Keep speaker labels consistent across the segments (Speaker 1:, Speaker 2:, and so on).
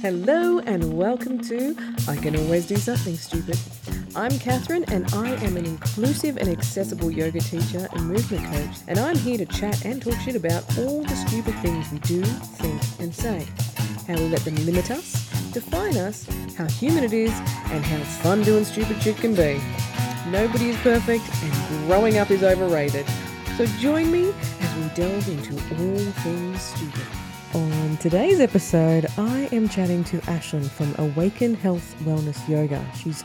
Speaker 1: Hello and welcome to I Can Always Do Something Stupid. I'm Catherine and I am an inclusive and accessible yoga teacher and movement coach, and I'm here to chat and talk shit about all the stupid things we do, think, and say. How we let them limit us, define us, how human it is, and how fun doing stupid shit can be. Nobody is perfect and growing up is overrated. So join me as we delve into all things stupid. On today's episode, I am chatting to Ashlynn from Awaken Health Wellness Yoga. She's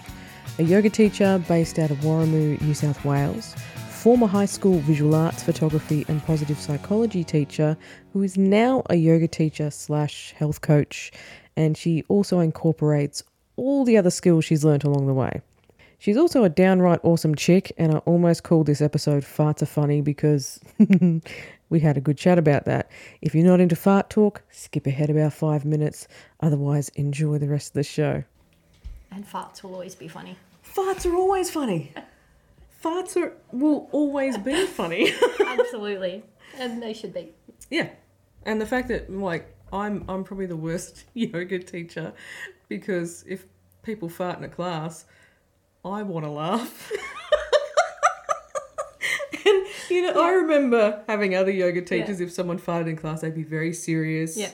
Speaker 1: a yoga teacher based out of Warrimoo, New South Wales, former high school visual arts photography and positive psychology teacher who is now a yoga teacher slash health coach, and she also incorporates all the other skills she's learnt along the way. She's also a downright awesome chick, and I almost called this episode Farts Are Funny because we had a good chat about that. If you're not into fart talk, skip ahead about five minutes. Otherwise, enjoy the rest of the show.
Speaker 2: And farts will always be funny.
Speaker 1: Farts are always funny. Farts are, will always be funny.
Speaker 2: Absolutely. and they should be.
Speaker 1: yeah. And the fact that, like, I'm, I'm probably the worst yoga teacher because if people fart in a class, I want to laugh. and, you know, I remember having other yoga teachers, if someone farted in class, they'd be very serious.
Speaker 2: Yeah.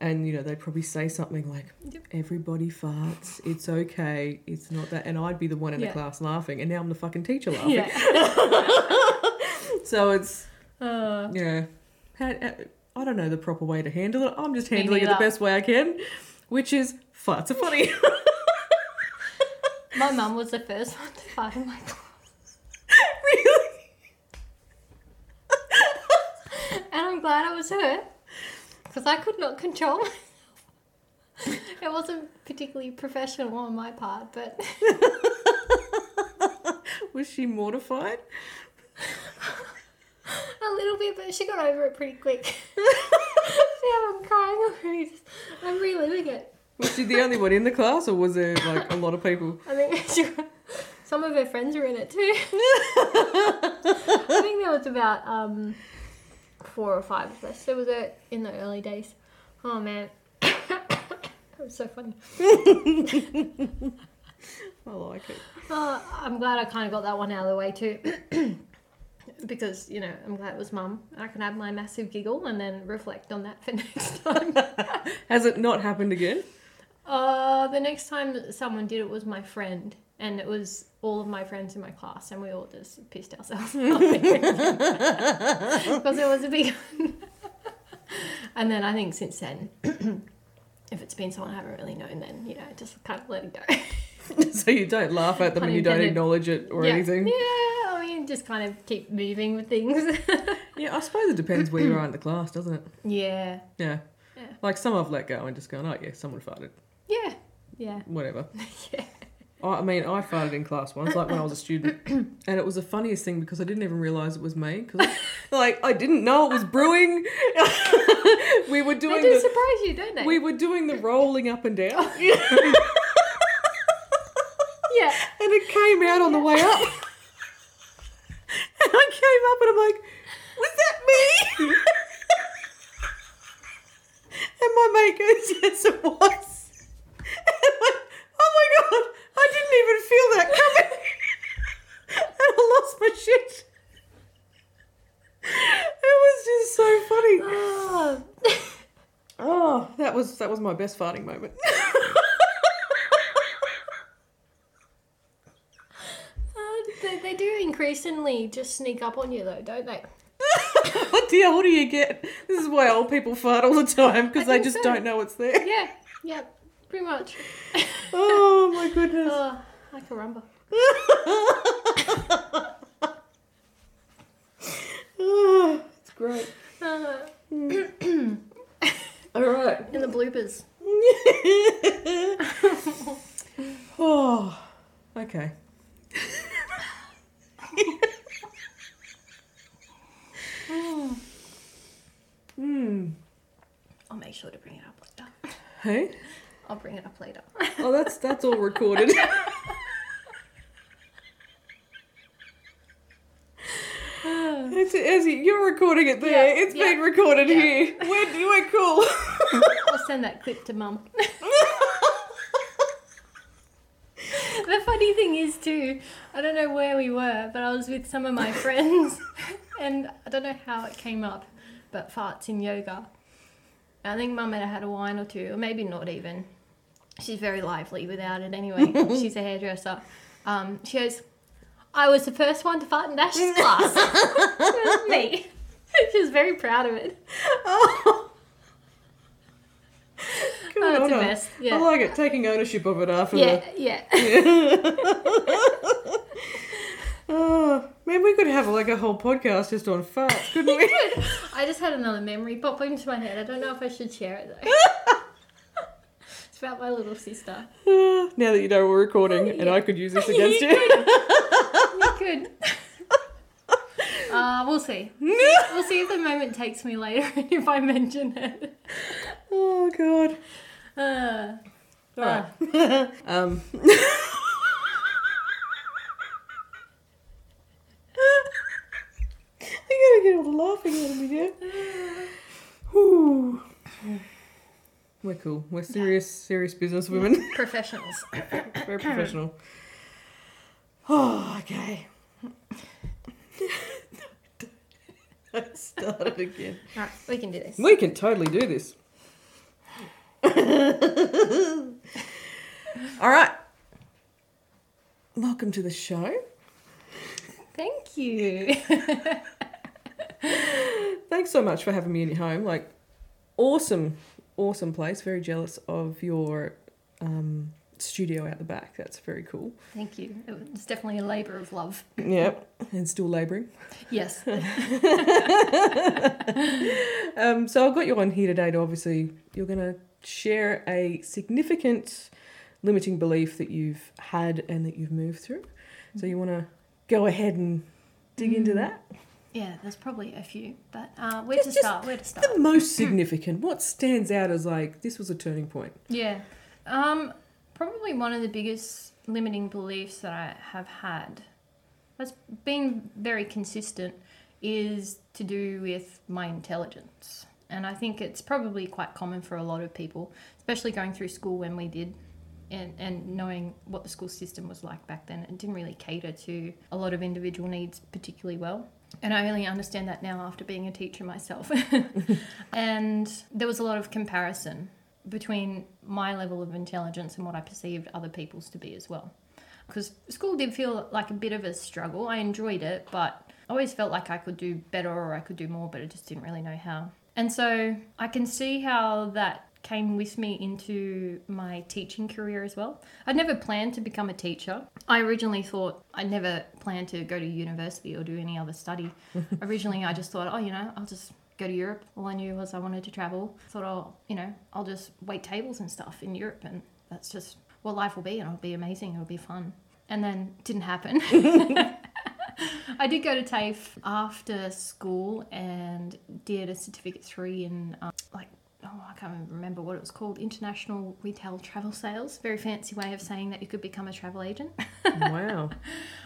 Speaker 1: And, you know, they'd probably say something like,
Speaker 2: Yep.
Speaker 1: everybody farts, it's okay, it's not that. And I'd be the one in the class laughing, and now I'm the fucking teacher laughing.
Speaker 2: Yeah.
Speaker 1: So it's,
Speaker 2: Uh,
Speaker 1: yeah. Uh, I don't know the proper way to handle it. I'm just handling it the best way I can, which is farts are funny.
Speaker 2: my mum was the first one to fart in my class.
Speaker 1: really?
Speaker 2: And I'm glad it was her. Because I could not control myself. It wasn't particularly professional on my part, but
Speaker 1: Was she mortified?
Speaker 2: a little bit, but she got over it pretty quick. See how I'm crying already? Just- I'm reliving it.
Speaker 1: Was she the only one in the class, or was there like a lot of people?
Speaker 2: I think she some of her friends were in it too. I think there was about um, four or five of us. There was a in the early days. Oh man, that was so funny.
Speaker 1: I like it.
Speaker 2: Uh, I'm glad I kind of got that one out of the way too. Because you know, I'm glad it was mum. I can have my massive giggle and then reflect on that for next time.
Speaker 1: Has it not happened again?
Speaker 2: Uh, the next time someone did it was my friend, and it was all of my friends in my class, and we all just pissed ourselves because it was a big. One. And then I think since then, if it's been someone I haven't really known, then you know just kind of let it go.
Speaker 1: so you don't laugh at them and you don't acknowledge it or
Speaker 2: yeah.
Speaker 1: anything.
Speaker 2: Yeah, I mean, just kind of keep moving with things.
Speaker 1: Yeah, I suppose it depends where you are in the class, doesn't it?
Speaker 2: yeah,
Speaker 1: Yeah.
Speaker 2: Yeah.
Speaker 1: Like some I've let go and just gone, oh yeah, someone farted.
Speaker 2: yeah, yeah,
Speaker 1: Whatever.
Speaker 2: yeah.
Speaker 1: I I mean, I farted in class once, like when I was a student, and it was the funniest thing because I didn't even realize it was me. Because, like, I didn't know it was brewing. we were doing.
Speaker 2: They do
Speaker 1: the
Speaker 2: surprise you, don't they?
Speaker 1: we were doing the rolling up and down,
Speaker 2: yeah.
Speaker 1: and it came out on the way up. And I came up and I'm like, "Was that me?" and my mate goes, "Yes, it was." And I went, "Oh my god, I didn't even feel that coming." and I lost my shit. It was just so funny.
Speaker 2: Oh.
Speaker 1: Oh, that was that was my best farting moment.
Speaker 2: Uh, they, do increasingly just sneak up on you, though, don't they?
Speaker 1: what the hell do you get? This is why old people fart all the time because they just
Speaker 2: so.
Speaker 1: don't know it's there.
Speaker 2: Yeah, yeah, pretty much.
Speaker 1: Oh my goodness.
Speaker 2: Oh, I can remember.
Speaker 1: Oh, it's great.
Speaker 2: Uh,
Speaker 1: All right.
Speaker 2: in the bloopers.
Speaker 1: oh, okay. Hmm.
Speaker 2: I'll make sure to bring it up later.
Speaker 1: Hey.
Speaker 2: I'll bring it up later.
Speaker 1: Oh, that's that's all recorded. It's, it's, you're recording it there.
Speaker 2: Yeah,
Speaker 1: it's
Speaker 2: yeah,
Speaker 1: been recorded
Speaker 2: yeah.
Speaker 1: here. We're, we're cool.
Speaker 2: I'll send that clip to mum. the funny thing is, too, I don't know where we were, but I was with some of my friends, and I don't know how it came up, but farts in yoga. I think mum had had a wine or two, or maybe not even. She's very lively without it anyway. She's a hairdresser. Um, she goes, I was the first one to fart in Ash's class. it was me. She was very proud of it.
Speaker 1: Oh. Good
Speaker 2: Oh,
Speaker 1: on
Speaker 2: the best, yeah.
Speaker 1: I like it, taking ownership of it after
Speaker 2: Yeah,
Speaker 1: the.
Speaker 2: yeah.
Speaker 1: Oh, man, we could have like a whole podcast just on farts, couldn't we?
Speaker 2: I just had another memory pop into my head. I don't know if I should share it though. It's about my little sister.
Speaker 1: now that you know we're recording and I could use this against you.
Speaker 2: You could. Uh, we'll see. We'll see if the moment takes me later and if I mention it.
Speaker 1: oh, God.
Speaker 2: Uh,
Speaker 1: All right. um. I gotta get all the laughing out of me. Whew. We're cool. We're serious, serious business women.
Speaker 2: professionals.
Speaker 1: Very professional. Oh, okay. Don't start it again.
Speaker 2: Alright, we can do this.
Speaker 1: We can totally do this. All right. Welcome to the show.
Speaker 2: Thank you.
Speaker 1: Thanks so much for having me in your home. Like, awesome, awesome place. Very jealous of your um, studio out the back. That's very cool.
Speaker 2: Thank you. It's definitely a labour of love.
Speaker 1: Yep. And still labouring.
Speaker 2: Yes.
Speaker 1: Um, so I've got you on here today to obviously, you're going to share a significant limiting belief that you've had and that you've moved through. So you want to go ahead and dig into that?
Speaker 2: Yeah, there's probably a few, but uh, where
Speaker 1: Just-
Speaker 2: to start? Where to start?
Speaker 1: The most significant. What stands out as like, this was a turning point?
Speaker 2: Yeah. Um, probably one of the biggest limiting beliefs that I have had that's been very consistent is to do with my intelligence. And I think it's probably quite common for a lot of people, especially going through school when we did and, and knowing what the school system was like back then. It didn't really cater to a lot of individual needs particularly well. And I only understand that now after being a teacher myself. and there was a lot of comparison between my level of intelligence and what I perceived other people's to be as well. Because school did feel like a bit of a struggle. I enjoyed it, but I always felt like I could do better or I could do more, but I just didn't really know how. And so I can see how that came with me into my teaching career as well. I'd never planned to become a teacher. I originally thought I'd never planned to go to university or do any other study. originally, I just thought, oh, you know, I'll just go to Europe. All I knew was I wanted to travel. Thought, oh, you know, I'll just wait tables and stuff in Europe, and that's just what life will be, and it'll be amazing. It'll be fun. And then didn't happen. I did go to TAFE after school and did a certificate three in um, like oh I can't remember what it was called international retail travel sales. Very fancy way of saying that you could become a travel agent.
Speaker 1: wow.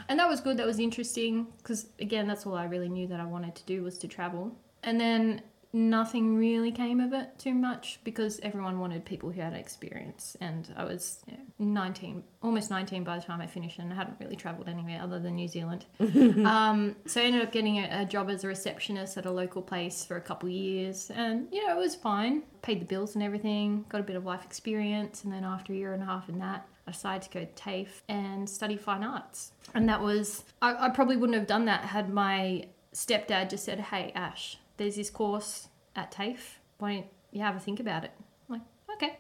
Speaker 2: and that was good that was interesting because again that's all i really knew that i wanted to do was to travel and then nothing really came of it too much because everyone wanted people who had experience. And i was you know, 19 almost 19 by the time i finished and i hadn't really traveled anywhere other than new zealand. Um, so i ended up getting a, a job as a receptionist at a local place for a couple of years. And you know it was fine. Paid the bills and everything got a bit of life experience. And then after a year and a half in that I decided to go to TAFE and study fine arts. And that was, I, I probably wouldn't have done that had my stepdad just said, Hey, Ash, there's this course at TAFE. Why don't you have a think about it? I'm like, okay.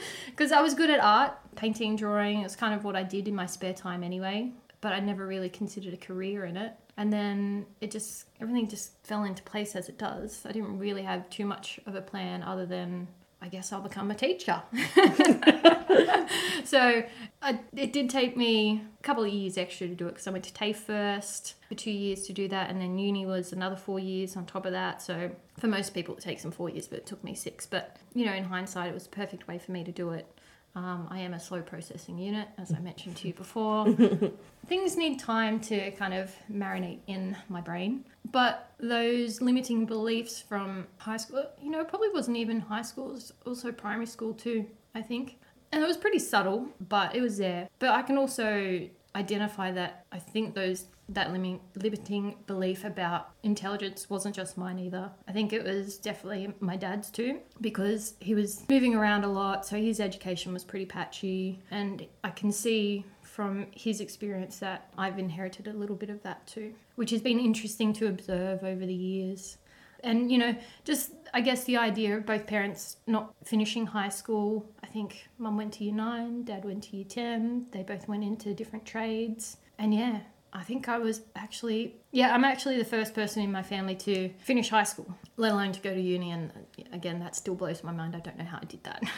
Speaker 2: Because I was good at art, painting, drawing. It's kind of what I did in my spare time anyway. But I never really considered a career in it. And then it just, everything just fell into place as it does. I didn't really have too much of a plan other than I guess I'll become a teacher. so I, it did take me a couple of years extra to do it because I went to TAFE first for two years to do that, and then uni was another four years on top of that. So for most people, it takes them four years, but it took me six. But you know, in hindsight, it was the perfect way for me to do it. Um, I am a slow processing unit, as I mentioned to you before. Things need time to kind of marinate in my brain. But those limiting beliefs from high school, you know, it probably wasn't even high school, it was also primary school too, I think. And it was pretty subtle, but it was there. But I can also identify that I think those that limiting, limiting belief about intelligence wasn't just mine either. I think it was definitely my dad's too, because he was moving around a lot, so his education was pretty patchy. And I can see from his experience that I've inherited a little bit of that too, which has been interesting to observe over the years. And, you know, just I guess the idea of both parents not finishing high school. I think mum went to year nine, dad went to year 10. They both went into different trades. And yeah, I think I was actually, yeah, I'm actually the first person in my family to finish high school, let alone to go to uni. And again, that still blows my mind. I don't know how I did that.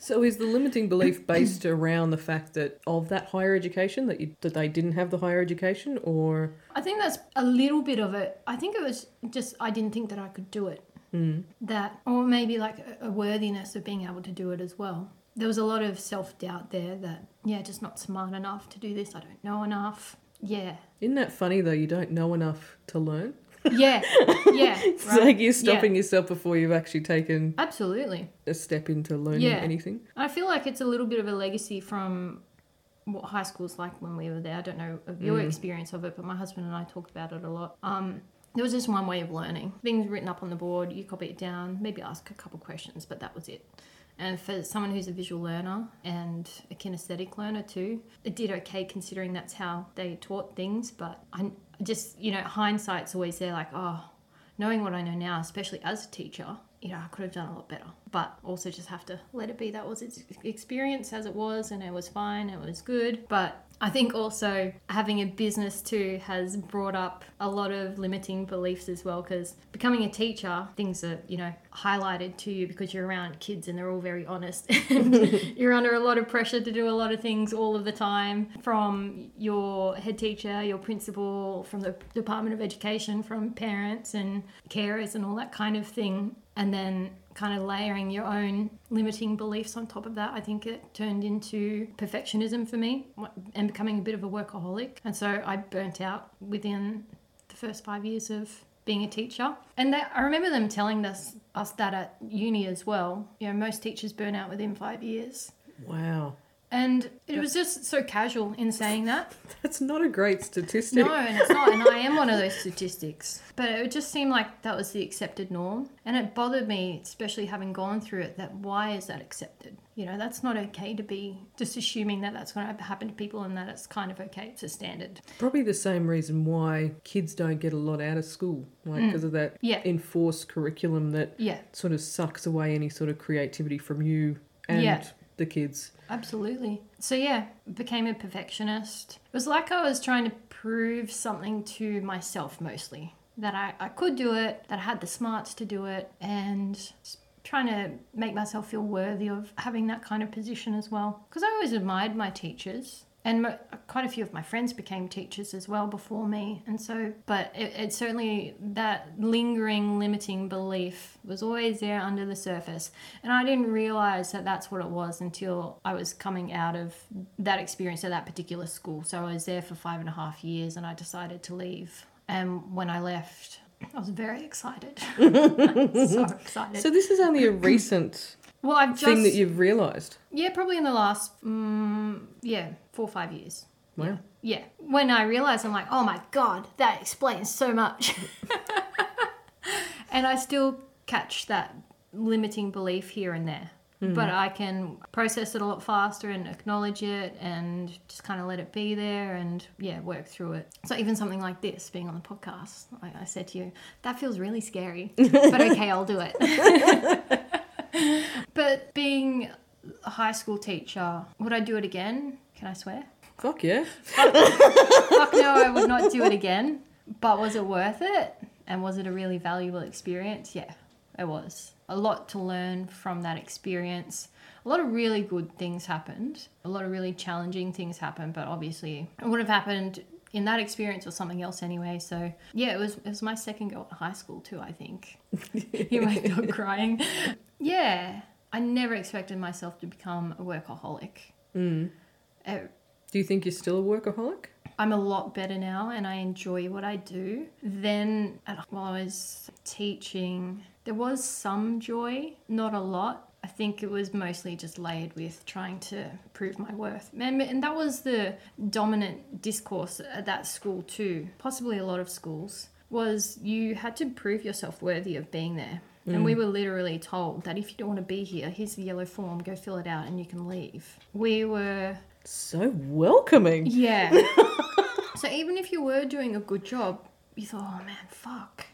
Speaker 1: So is the limiting belief based around the fact that of that higher education that you that they didn't have the higher education or
Speaker 2: I think that's a little bit of it. I think it was just I didn't think that I could do it.
Speaker 1: mm,
Speaker 2: That or maybe like a- a worthiness of being able to do it as well. There was a lot of self-doubt there that yeah, just not smart enough to do this. I don't know enough. Yeah.
Speaker 1: isn't that funny though you don't know enough to learn?
Speaker 2: Yeah. Yeah.
Speaker 1: It's
Speaker 2: right?
Speaker 1: like you're
Speaker 2: Yeah.
Speaker 1: stopping yourself before you've actually taken
Speaker 2: Absolutely.
Speaker 1: a step into learning
Speaker 2: Yeah.
Speaker 1: anything.
Speaker 2: I feel like it's a little bit of a legacy from what high school's like when we were there. I don't know of your
Speaker 1: Mm.
Speaker 2: experience of it, but my husband and I talk about it a lot. Um, there was just one way of learning. Things written up on the board, you copy it down, maybe ask a couple questions, but that was it. And for someone who's a visual learner and a kinesthetic learner too, it did okay considering that's how they taught things. But I just, you know, hindsight's always there like, oh, knowing what I know now, especially as a teacher, you know, I could have done a lot better. But also just have to let it be. That was its experience as it was, and it was fine, it was good. But I think also having a business too has brought up a lot of limiting beliefs as well because becoming a teacher, things are, you know, highlighted to you because you're around kids and they're all very honest. and you're under a lot of pressure to do a lot of things all of the time from your head teacher, your principal, from the Department of Education, from parents and carers and all that kind of thing. And then kind of layering your own limiting beliefs on top of that, I think it turned into perfectionism for me and becoming a bit of a workaholic. And so I burnt out within the first five years of being a teacher. And that, I remember them telling us, us that at uni as well. You know, most teachers burn out within five years.
Speaker 1: Wow.
Speaker 2: And it was just so casual in saying that.
Speaker 1: That's not a great statistic.
Speaker 2: No, and it's not. And I am one of those statistics. But it just seemed like that was the accepted norm. And it bothered me, especially having gone through it, that why is that accepted? You know, that's not okay to be just assuming that that's going to happen to people and that it's kind of okay. It's a standard.
Speaker 1: Probably the same reason why kids don't get a lot out of school, like because of that
Speaker 2: Mm. Yeah.
Speaker 1: enforced curriculum that
Speaker 2: Yeah,
Speaker 1: sort of sucks away any sort of creativity from you and
Speaker 2: Yeah.
Speaker 1: The kids.
Speaker 2: absolutely. So, yeah, became a perfectionist. It was like I was trying to prove something to myself mostly that I, I could do it, that I had the smarts to do it, and trying to make myself feel worthy of having that kind of position as well. Because I always admired my teachers. And quite a few of my friends became teachers as well before me. And so, but it, it certainly, that lingering, limiting belief was always there under the surface. And I didn't realize that that's what it was until I was coming out of that experience at that particular school. So I was there for five and a half years and I decided to leave. And when I left, I was very excited. so excited.
Speaker 1: So this is only a recent
Speaker 2: well, I've just.
Speaker 1: thing that you've realised.
Speaker 2: Yeah, probably in the last, um, yeah, four or five years.
Speaker 1: Wow.
Speaker 2: Yeah. When I realized, I'm like, oh my God, that explains so much. and I still catch that limiting belief here and there. But I can process it a lot faster and acknowledge it and just kind of let it be there and, yeah, work through it. So, even something like this, being on the podcast, like I said to you, that feels really scary. but okay, I'll do it. but being a high school teacher, would I do it again? Can I swear?
Speaker 1: Fuck yeah.
Speaker 2: Fuck no, I would not do it again. But was it worth it? And was it a really valuable experience? Yeah, it was. A lot to learn from that experience. A lot of really good things happened. A lot of really challenging things happened, but obviously it would have happened in that experience or something else anyway. So yeah, it was it was my second go at high school too, I think. Hear my dog crying. Yeah. I never expected myself to become a workaholic.
Speaker 1: Mm.
Speaker 2: Uh,
Speaker 1: Do you think you're still a workaholic?
Speaker 2: I'm a lot better now and I enjoy what I do. Then, at, while I was teaching, there was some joy, not a lot. I I think it was mostly just layered with trying to prove my worth. And, and that was the dominant discourse at that school too, possibly a lot of schools, was you had to prove yourself worthy of being there. And we mm. were literally told that if you don't want to be here, here's the yellow form, go fill it out and you can leave. We were
Speaker 1: So welcoming.
Speaker 2: yeah. so even if you were doing a good job, you thought, oh man, fuck.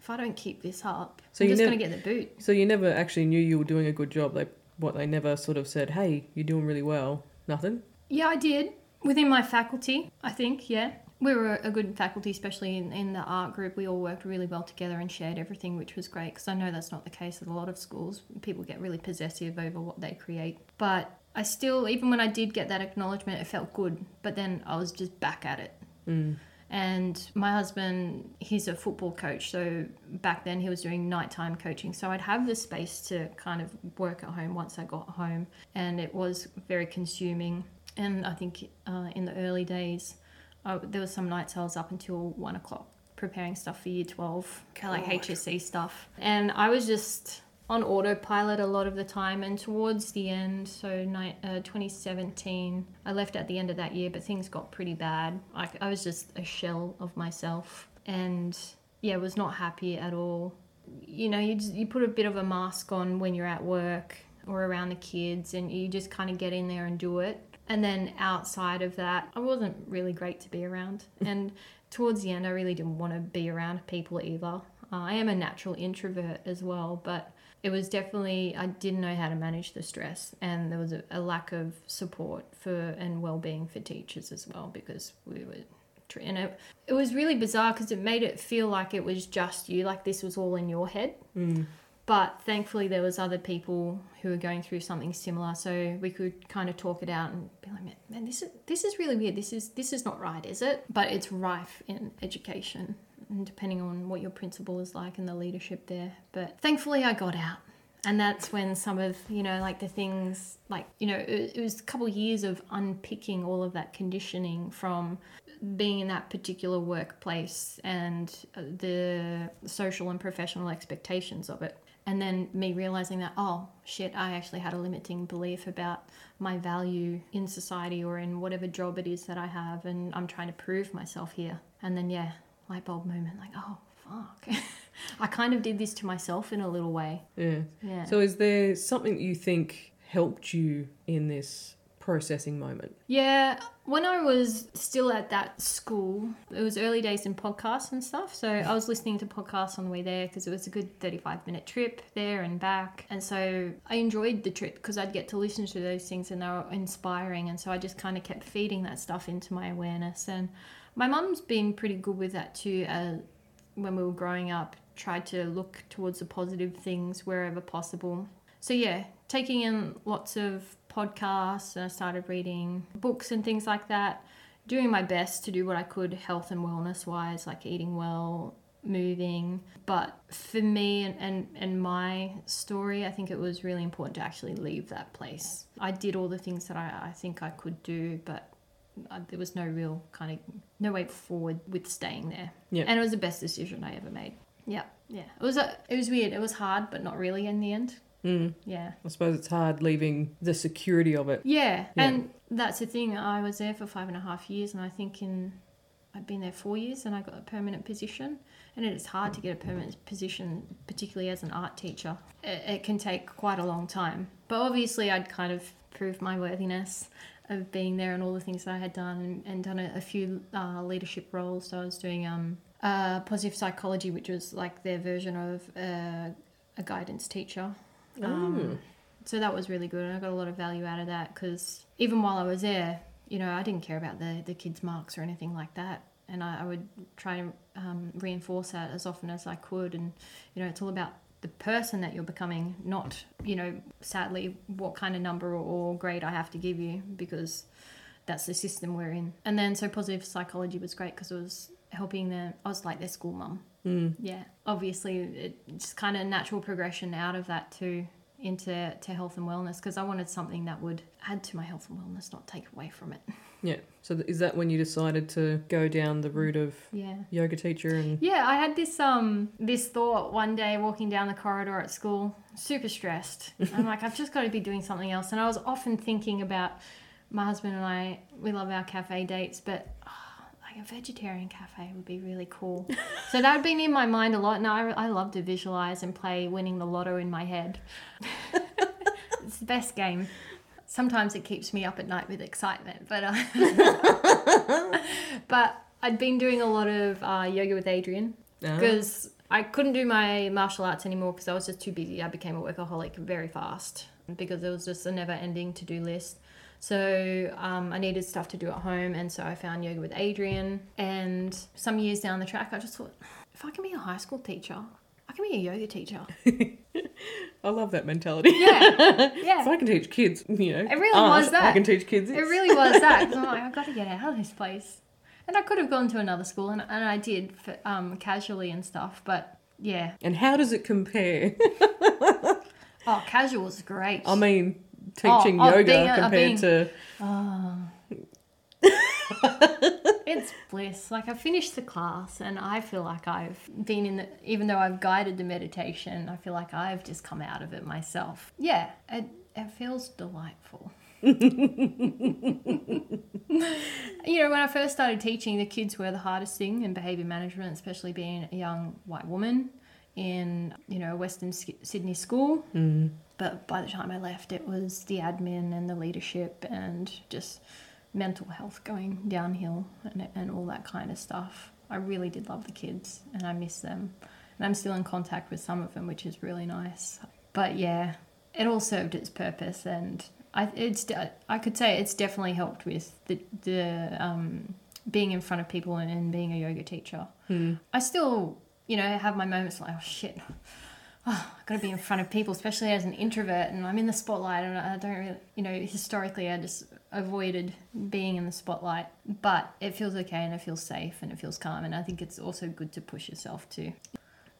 Speaker 2: If I don't keep this up,
Speaker 1: So
Speaker 2: I'm just
Speaker 1: nev-
Speaker 2: going to get the boot.
Speaker 1: So you never actually knew you were doing a good job. Like what they never sort of said, "Hey, you're doing really well." Nothing.
Speaker 2: Yeah, I did. Within my faculty, I think, yeah. We were a good faculty, especially in, in the art group. We all worked really well together and shared everything, which was great because I know that's not the case at a lot of schools. People get really possessive over what they create. But I still, even when I did get that acknowledgement, it felt good. But then I was just back at it.
Speaker 1: Mm.
Speaker 2: And my husband, he's a football coach. So back then he was doing nighttime coaching. So I'd have the space to kind of work at home once I got home. And it was very consuming. And I think uh, in the early days, I, there was some nights I was up until one o'clock preparing stuff for year 12, kind of like HSC stuff. And I was just on autopilot a lot of the time. And towards the end, so ni- uh, 2017, I left at the end of that year, but things got pretty bad. Like I was just a shell of myself, and yeah, was not happy at all. You know, you just, you put a bit of a mask on when you're at work or around the kids, and you just kind of get in there and do it. And then outside of that, I wasn't really great to be around. And towards the end, I really didn't want to be around people either. Uh, I am a natural introvert as well, but it was definitely I didn't know how to manage the stress, and there was a, a lack of support for and well-being for teachers as well because we were. And it, it was really bizarre because it made it feel like it was just you, like this was all in your head.
Speaker 1: Mm.
Speaker 2: But thankfully, there was other people who were going through something similar, so we could kind of talk it out and be like, "Man, this is this is really weird. This is this is not right, is it?" But it's rife in education, and depending on what your principal is like and the leadership there. But thankfully, I got out, and that's when some of you know, like the things, like you know, it, it was a couple of years of unpicking all of that conditioning from being in that particular workplace and uh, the social and professional expectations of it. And then me realizing that, oh shit, I actually had a limiting belief about my value in society or in whatever job it is that I have, and I'm trying to prove myself here. And then, yeah, light bulb moment like, oh fuck. I kind of did this to myself in a little way.
Speaker 1: Yeah.
Speaker 2: Yeah.
Speaker 1: So is there something you think helped you in this processing moment?
Speaker 2: Yeah, when I was still at that school, it was early days in podcasts and stuff. So I was listening to podcasts on the way there because it was a good 35 minute trip there and back. And so I enjoyed the trip because I'd get to listen to those things and they were inspiring. And so I just kind of kept feeding that stuff into my awareness. And my mum's been pretty good with that too. Uh, when we were growing up, tried to look towards the positive things wherever possible. So yeah, taking in lots of podcasts and I started reading books and things like that, doing my best to do what I could health and wellness wise, like eating well, moving. But for me and, and, and my story, I think it was really important to actually leave that place. I did all the things that I, I think I could do, but uh, there was no real kind of no way forward with staying there.
Speaker 1: Yeah.
Speaker 2: And it was the best decision I ever made. Yeah. Yeah. It was a, it was weird. It was hard, but not really in the end.
Speaker 1: Mm.
Speaker 2: Yeah.
Speaker 1: I suppose it's hard leaving the security of it.
Speaker 2: Yeah,
Speaker 1: Yeah.
Speaker 2: and that's the thing. I was there for five and a half years, and I think in I'd been there four years, and I got a permanent position. And it is hard to get a permanent position, particularly as an art teacher. It, it can take quite a long time. But obviously, I'd kind of proved my worthiness of being there and all the things that I had done, and, and done a, a few uh, leadership roles. So I was doing um, uh, positive psychology, which was like their version of uh, a guidance teacher. Um, so that was really good and i got a lot of value out of that because even while i was there you know i didn't care about the, the kids marks or anything like that and i, I would try and um, reinforce that as often as i could and you know it's all about the person that you're becoming not you know sadly what kind of number or, or grade i have to give you because that's the system we're in. And then so positive psychology was great because it was helping them i was like their school mum
Speaker 1: Mm.
Speaker 2: yeah obviously it's kind of a natural progression out of that too into to health and wellness because I wanted something that would add to my health and wellness, not take away from it.
Speaker 1: Yeah. So th- is that when you decided to go down the route of
Speaker 2: Yeah.
Speaker 1: yoga teacher and
Speaker 2: Yeah, I had this um this thought one day walking down the corridor at school, super stressed. I'm like, I've just got to be doing something else. And I was often thinking about my husband and I. We love our cafe dates, but oh, like a vegetarian cafe would be really cool. so that had been in my mind a lot, and I I love to visualize and play winning the lotto in my head. it's the best game. Sometimes it keeps me up at night with excitement, but uh, but I'd been doing a lot of uh, yoga with
Speaker 1: Adriene
Speaker 2: because I couldn't do my martial arts anymore because I was just too busy. I became a workaholic very fast because there was just a never-ending to-do list. So um, I needed stuff to do at home, and so I found yoga with Adriene. And some years down the track, I just thought, if I can be a high school teacher, I can be a yoga teacher.
Speaker 1: I love that mentality.
Speaker 2: Yeah, yeah. if.
Speaker 1: I can teach kids, you know,
Speaker 2: It really
Speaker 1: art,
Speaker 2: was that.
Speaker 1: I can teach kids.
Speaker 2: It really was that. 'cause I'm like, I've got to get out of this place. And I could have gone to another school, and, and I did for, um, casually and stuff. But yeah,
Speaker 1: And how does it compare?
Speaker 2: oh, casual is great.
Speaker 1: I mean, teaching
Speaker 2: oh, oh,
Speaker 1: yoga
Speaker 2: being
Speaker 1: compared
Speaker 2: being-
Speaker 1: to ah.
Speaker 2: It's bliss. Like I finished the class and I feel like I've been in the even though I've guided the meditation, I feel like I've just come out of it myself. Yeah, it it feels delightful. you know, when I first started teaching, the kids were the hardest thing in behavior management, especially being a young white woman in, you know, Western Sydney school. Mm. But by the time I left, it was the admin and the leadership and just mental health going downhill and, and all that kind of stuff. I really did love the kids and I miss them. And I'm still in contact with some of them, which is really nice. But yeah, it all served its purpose and I, it's, I could say it's definitely helped with the, the um, being in front of people and, and being a yoga teacher. I still, you know, have my moments like, oh shit, oh, I've got to be in front of people, especially as an introvert, and I'm in the spotlight, and I don't really, you know, historically I just avoided being in the spotlight, but it feels okay and it feels safe and it feels calm, and I think it's also good to push yourself too.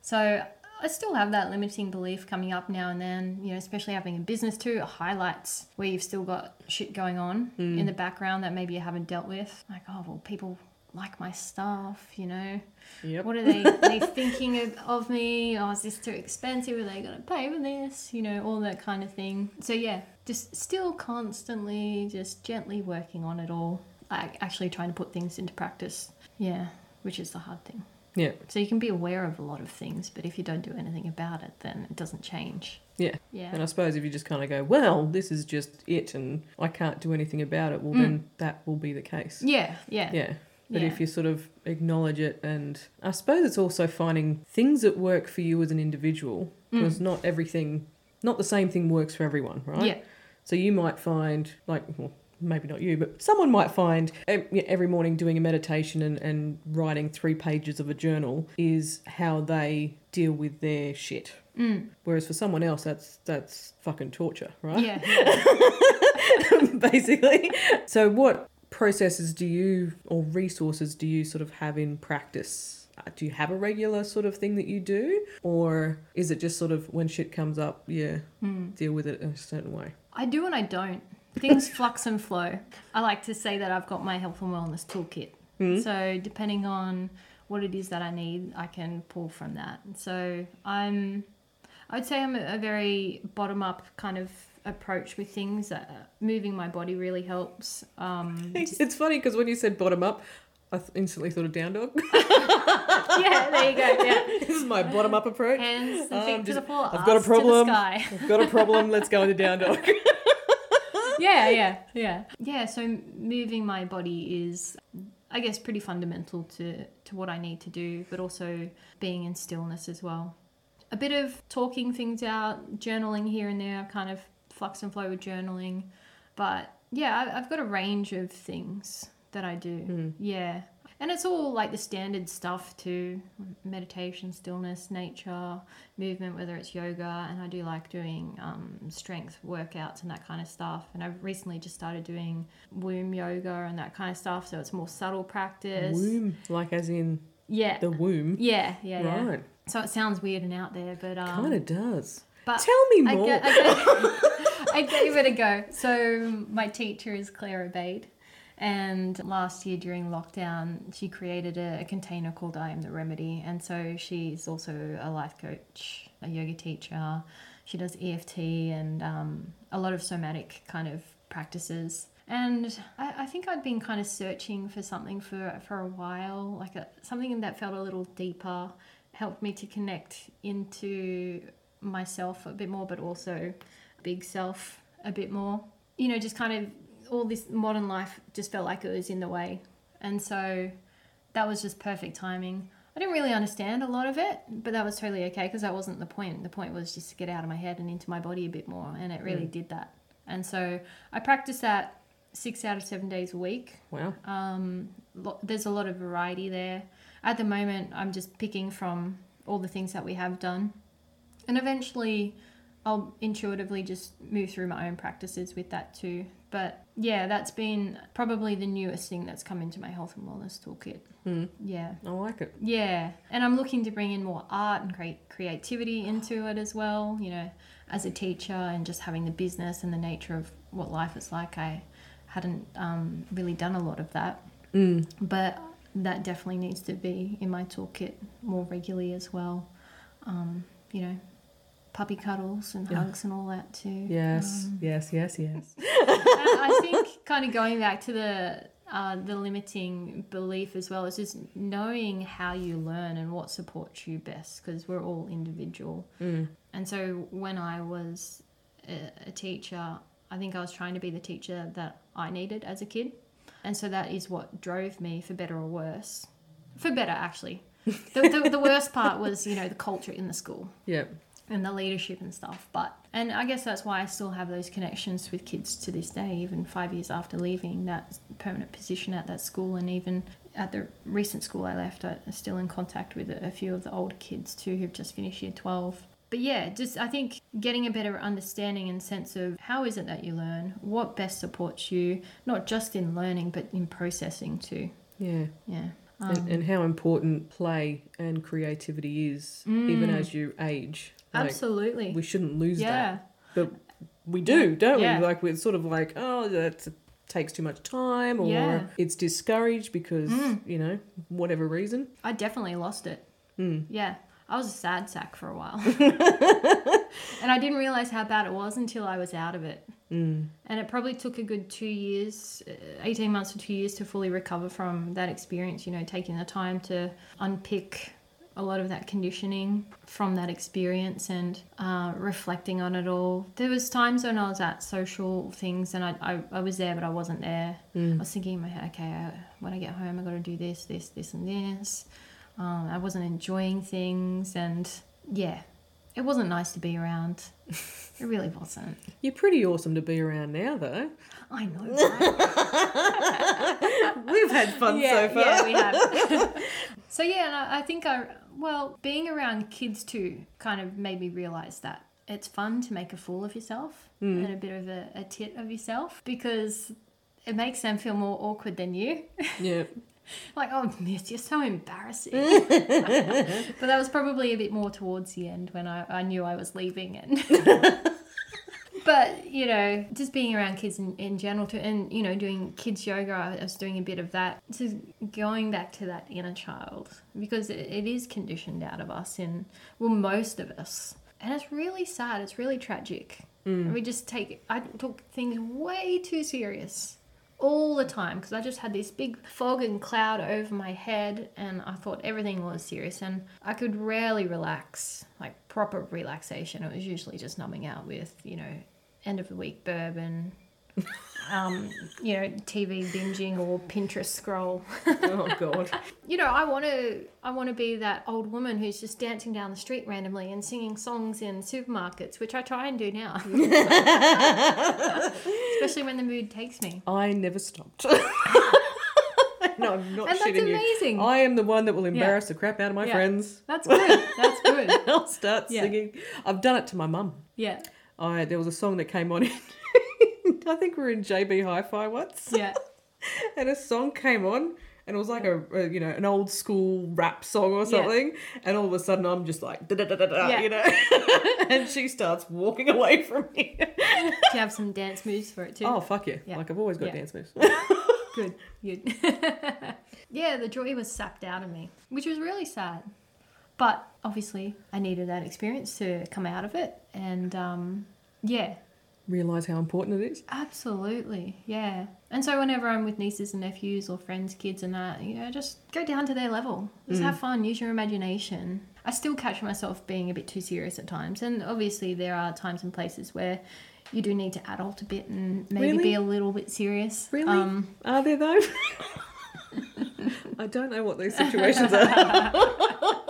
Speaker 2: So I still have that limiting belief coming up now and then, you know, especially having a business too. It highlights where you've still got shit going on hmm. in the background that maybe you haven't dealt with. Like, oh, well, people like my stuff, you know.
Speaker 1: Yep.
Speaker 2: What are they, they thinking of, of me? Oh, is this too expensive? Are they going to pay for this? You know, all that kind of thing. So, yeah, just still constantly, just gently working on it all. Like, actually trying to put things into practice. Yeah, which is the hard thing.
Speaker 1: yeah,
Speaker 2: So, you can be aware of a lot of things, but if you don't do anything about it, then it doesn't change.
Speaker 1: yeah.
Speaker 2: Yeah.
Speaker 1: And I suppose if you just kind of go, well, this is just it, and I can't do anything about it, well,
Speaker 2: Mm.
Speaker 1: then that will be the case.
Speaker 2: Yeah, yeah.
Speaker 1: Yeah. But
Speaker 2: Yeah.
Speaker 1: if you sort of acknowledge it, and I suppose it's also finding things that work for you as an individual, because not everything, not the same thing works for everyone, right?
Speaker 2: Mm. Yeah.
Speaker 1: So you might find, like, well, maybe not you, but someone might find every morning doing a meditation and, and writing three pages of a journal is how they deal with their shit.
Speaker 2: Mm.
Speaker 1: Whereas for someone else, that's that's fucking torture, right?
Speaker 2: Yeah.
Speaker 1: basically. So, what processes do you or resources do you sort of have in practice? Uh, Do you have a regular sort of thing that you do, or is it just sort of when shit comes up, yeah,
Speaker 2: Mm.
Speaker 1: deal with it in a certain way?
Speaker 2: I do and I don't. Things flux and flow. I like to say that I've got my health and wellness toolkit. So depending on what it is that I need, I can pull from that. So I'm, I would say I'm a very bottom up kind of approach with things. Uh, moving my body really helps. Um,
Speaker 1: It's funny because when you said bottom up, I th- instantly thought of down dog.
Speaker 2: yeah, there you go. Yeah,
Speaker 1: this is my bottom up approach.
Speaker 2: hands and
Speaker 1: Um,
Speaker 2: feet to
Speaker 1: just-
Speaker 2: the floor.
Speaker 1: I've got a problem.
Speaker 2: To the sky.
Speaker 1: I've got a problem. Let's go into down dog.
Speaker 2: yeah, yeah, yeah. Yeah, so moving my body is I guess pretty fundamental to to what I need to do, but also being in stillness as well. A bit of talking things out, journaling here and there, kind of flux and flow with journaling. But yeah, I- I've got a range of things that I do. Yeah. And it's all like the standard stuff too meditation, stillness, nature, movement, whether it's yoga. And I do like doing um, strength workouts and that kind of stuff. And I've recently just started doing womb yoga and that kind of stuff. So it's more subtle practice.
Speaker 1: womb, like as in
Speaker 2: Yeah.
Speaker 1: the womb.
Speaker 2: yeah, yeah, yeah.
Speaker 1: Right.
Speaker 2: So it sounds weird and out there, but um,
Speaker 1: Kind of does.
Speaker 2: But
Speaker 1: Tell me
Speaker 2: I,
Speaker 1: more.
Speaker 2: I, gave, I gave it a go. So my teacher is Claire Abade. And last year during lockdown, she created a, a container called I Am the Remedy. And so she's also a life coach, a yoga teacher. She does EFT and um, a lot of somatic kind of practices. And I, I think I'd been kind of searching for something for, for a while, like a, something that felt a little deeper, helped me to connect into myself a bit more, but also big self a bit more. You know, just kind of all this modern life just felt like it was in the way. And so that was just perfect timing. I didn't really understand a lot of it, but that was totally okay because that wasn't the point. The point was just to get out of my head and into my body a bit more, and it really did that. And so I practiced that six out of seven days a week.
Speaker 1: wow.
Speaker 2: Um, lo- there's a lot of variety there. At the moment, I'm just picking from all the things that we have done, and eventually, I'll intuitively just move through my own practices with that too. But yeah, that's been probably the newest thing that's come into my health and wellness toolkit.
Speaker 1: Mm,
Speaker 2: Yeah.
Speaker 1: I like it.
Speaker 2: Yeah, and I'm looking to bring in more art and create creativity into it as well. You know, as a teacher and just having the business and the nature of what life is like, I hadn't um, really done a lot of that.
Speaker 1: Mm.
Speaker 2: But that definitely needs to be in my toolkit more regularly as well. Um, you know, puppy cuddles and
Speaker 1: Yeah.
Speaker 2: hugs and all that too.
Speaker 1: Yes,
Speaker 2: Um,
Speaker 1: yes, yes, yes.
Speaker 2: I think kind of going back to the uh, the limiting belief as well is just knowing how you learn and what supports you best because we're all individual.
Speaker 1: Mm.
Speaker 2: And so when I was a, a teacher, I think I was trying to be the teacher that I needed as a kid, and so that is what drove me for better or worse. For better, actually. The, the, the worst part was, you know, the culture in the school
Speaker 1: Yeah.
Speaker 2: And the leadership and stuff. But and I guess that's why I still have those connections with kids to this day, even five years after leaving that permanent position at that school, and even at the recent school I left, I'm still in contact with a, few of the older kids too who've just finished year twelve. But yeah, just I think getting a better understanding and sense of how is it that you learn, what best supports you, not just in learning but in processing too.
Speaker 1: Yeah.
Speaker 2: Yeah.
Speaker 1: and,
Speaker 2: Um,
Speaker 1: and how important play and creativity is, even
Speaker 2: Mm.
Speaker 1: as you age. Like,
Speaker 2: absolutely.
Speaker 1: we shouldn't lose that. But we do, don't
Speaker 2: Yeah.
Speaker 1: we? Like, we're sort of like, oh, that takes too much time, or
Speaker 2: Yeah.
Speaker 1: it's discouraged because,
Speaker 2: Mm.
Speaker 1: you know, whatever reason.
Speaker 2: I definitely lost it.
Speaker 1: Mm.
Speaker 2: Yeah, I was a sad sack for a while. and I didn't realize how bad it was until I was out of it.
Speaker 1: Mm.
Speaker 2: And it probably took a good two years, uh, 18 months to two years to fully recover from that experience, you know, taking the time to unpick a lot of that conditioning from that experience and uh, reflecting on it all. There was times when I was at social things and I, I, I was there, but I wasn't there. I
Speaker 1: Mm.
Speaker 2: was thinking in my head, okay, uh, when I get home, I got to do this, this, this, and this. Um, I wasn't enjoying things, and yeah, it wasn't nice to be around. It really wasn't.
Speaker 1: You're pretty awesome to be around now, though.
Speaker 2: I know. Right?
Speaker 1: We've had fun
Speaker 2: yeah,
Speaker 1: so far.
Speaker 2: yeah, we have. so yeah, and I, I think I well being around kids too kind of made me realize that it's fun to make a fool of yourself
Speaker 1: Mm.
Speaker 2: and a bit of a, a tit of yourself because it makes them feel more awkward than you.
Speaker 1: yeah.
Speaker 2: like, oh, miss, you're so embarrassing. but that was probably a bit more towards the end when I, I knew I was leaving and but you know just being around kids in, in general too and you know doing kids yoga i was doing a bit of that just going back to that inner child because it, it is conditioned out of us in well most of us. And it's really sad it's really tragic. And we just take i took things way too serious all the time because I just had this big fog and cloud over my head and I thought everything was serious and I could rarely relax, like proper relaxation. It was usually just numbing out with, you know, end of the week bourbon, um, you know, TV binging or Pinterest scroll.
Speaker 1: Oh, God.
Speaker 2: You know, I want to I want to be that old woman who's just dancing down the street randomly and singing songs in supermarkets, which I try and do now. Especially when the mood takes me.
Speaker 1: I never stopped. no, I'm not
Speaker 2: And that's
Speaker 1: shitting
Speaker 2: amazing.
Speaker 1: you. I am the one that will embarrass the crap out of my
Speaker 2: Yeah.
Speaker 1: friends.
Speaker 2: That's good. That's good.
Speaker 1: I'll start
Speaker 2: Yeah.
Speaker 1: singing. I've done it to my mum.
Speaker 2: Yeah.
Speaker 1: I there was a song that came on. In, I think we were in JB Hi-Fi once,
Speaker 2: Yeah.
Speaker 1: and a song came on, and it was like a, a you know an old school rap song or something Yeah. and all of a sudden I'm just like da da da da da,
Speaker 2: Yeah.
Speaker 1: you know, and she starts walking away from me.
Speaker 2: Do you have some dance moves for it too?
Speaker 1: oh fuck yeah.
Speaker 2: Yeah.
Speaker 1: Like I've always got dance moves.
Speaker 2: Good. Good. yeah, the joy was sapped out of me, which was really sad. But obviously, I needed that experience to come out of it. And um, yeah,
Speaker 1: Realize how important it is.
Speaker 2: absolutely. Yeah. And so whenever I'm with nieces and nephews or friends, kids, and that, you know, just go down to their level. Just have fun, use your imagination. I still catch myself being a bit too serious at times. And obviously, there are times and places where you do need to adult a bit and maybe
Speaker 1: Really?
Speaker 2: be a little bit serious.
Speaker 1: Really?
Speaker 2: Um,
Speaker 1: Are there though? I don't know what these situations are.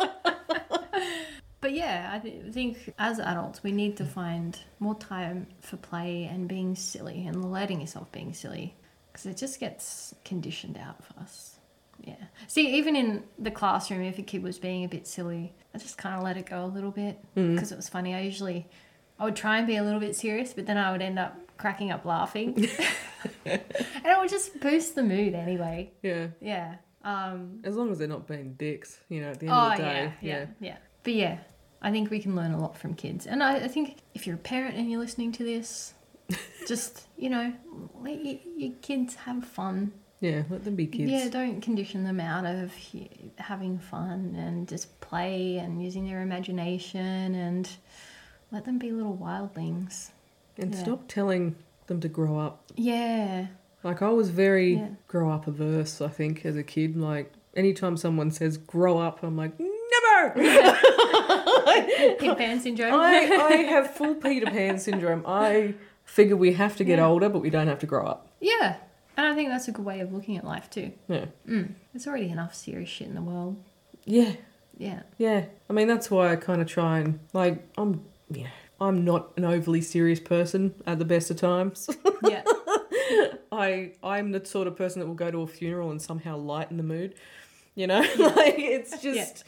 Speaker 2: But yeah, I th- think as adults, we need to find more time for play and being silly and letting yourself being silly because it just gets conditioned out of us. Yeah. See, even in the classroom, if a kid was being a bit silly, I just kind of let it go a little bit because it was funny. I usually, I would try and be a little bit serious, but then I would end up cracking up laughing, and it would just boost the mood anyway.
Speaker 1: Yeah.
Speaker 2: Yeah. Um,
Speaker 1: As long as they're not being dicks, you know, at the end
Speaker 2: Oh
Speaker 1: of the day.
Speaker 2: yeah, yeah, yeah. But yeah, I think we can learn a lot from kids, and I, I think if you're a parent and you're listening to this, just you know, let your, your kids have fun.
Speaker 1: Yeah, let them be kids.
Speaker 2: Yeah, don't condition them out of having fun and just play and using their imagination and let them be little wildlings.
Speaker 1: and
Speaker 2: yeah.
Speaker 1: stop telling them to grow up.
Speaker 2: Yeah,
Speaker 1: Like I was very
Speaker 2: Yeah.
Speaker 1: grow up averse, I think, as a kid. Like anytime someone says grow up, I'm like,
Speaker 2: Peter Pan syndrome.
Speaker 1: I, I have full Peter Pan syndrome. I figure we have to get
Speaker 2: Yeah.
Speaker 1: older, but we don't have to grow up.
Speaker 2: yeah, and I think that's a good way of looking at life too.
Speaker 1: Yeah.
Speaker 2: Mm. There's already enough serious shit in the world.
Speaker 1: Yeah.
Speaker 2: Yeah.
Speaker 1: Yeah. I mean that's why I kinda try and like I'm you know, I'm not an overly serious person at the best of times.
Speaker 2: Yeah.
Speaker 1: I I'm the sort of person that will go to a funeral and somehow lighten the mood. You know, like it's just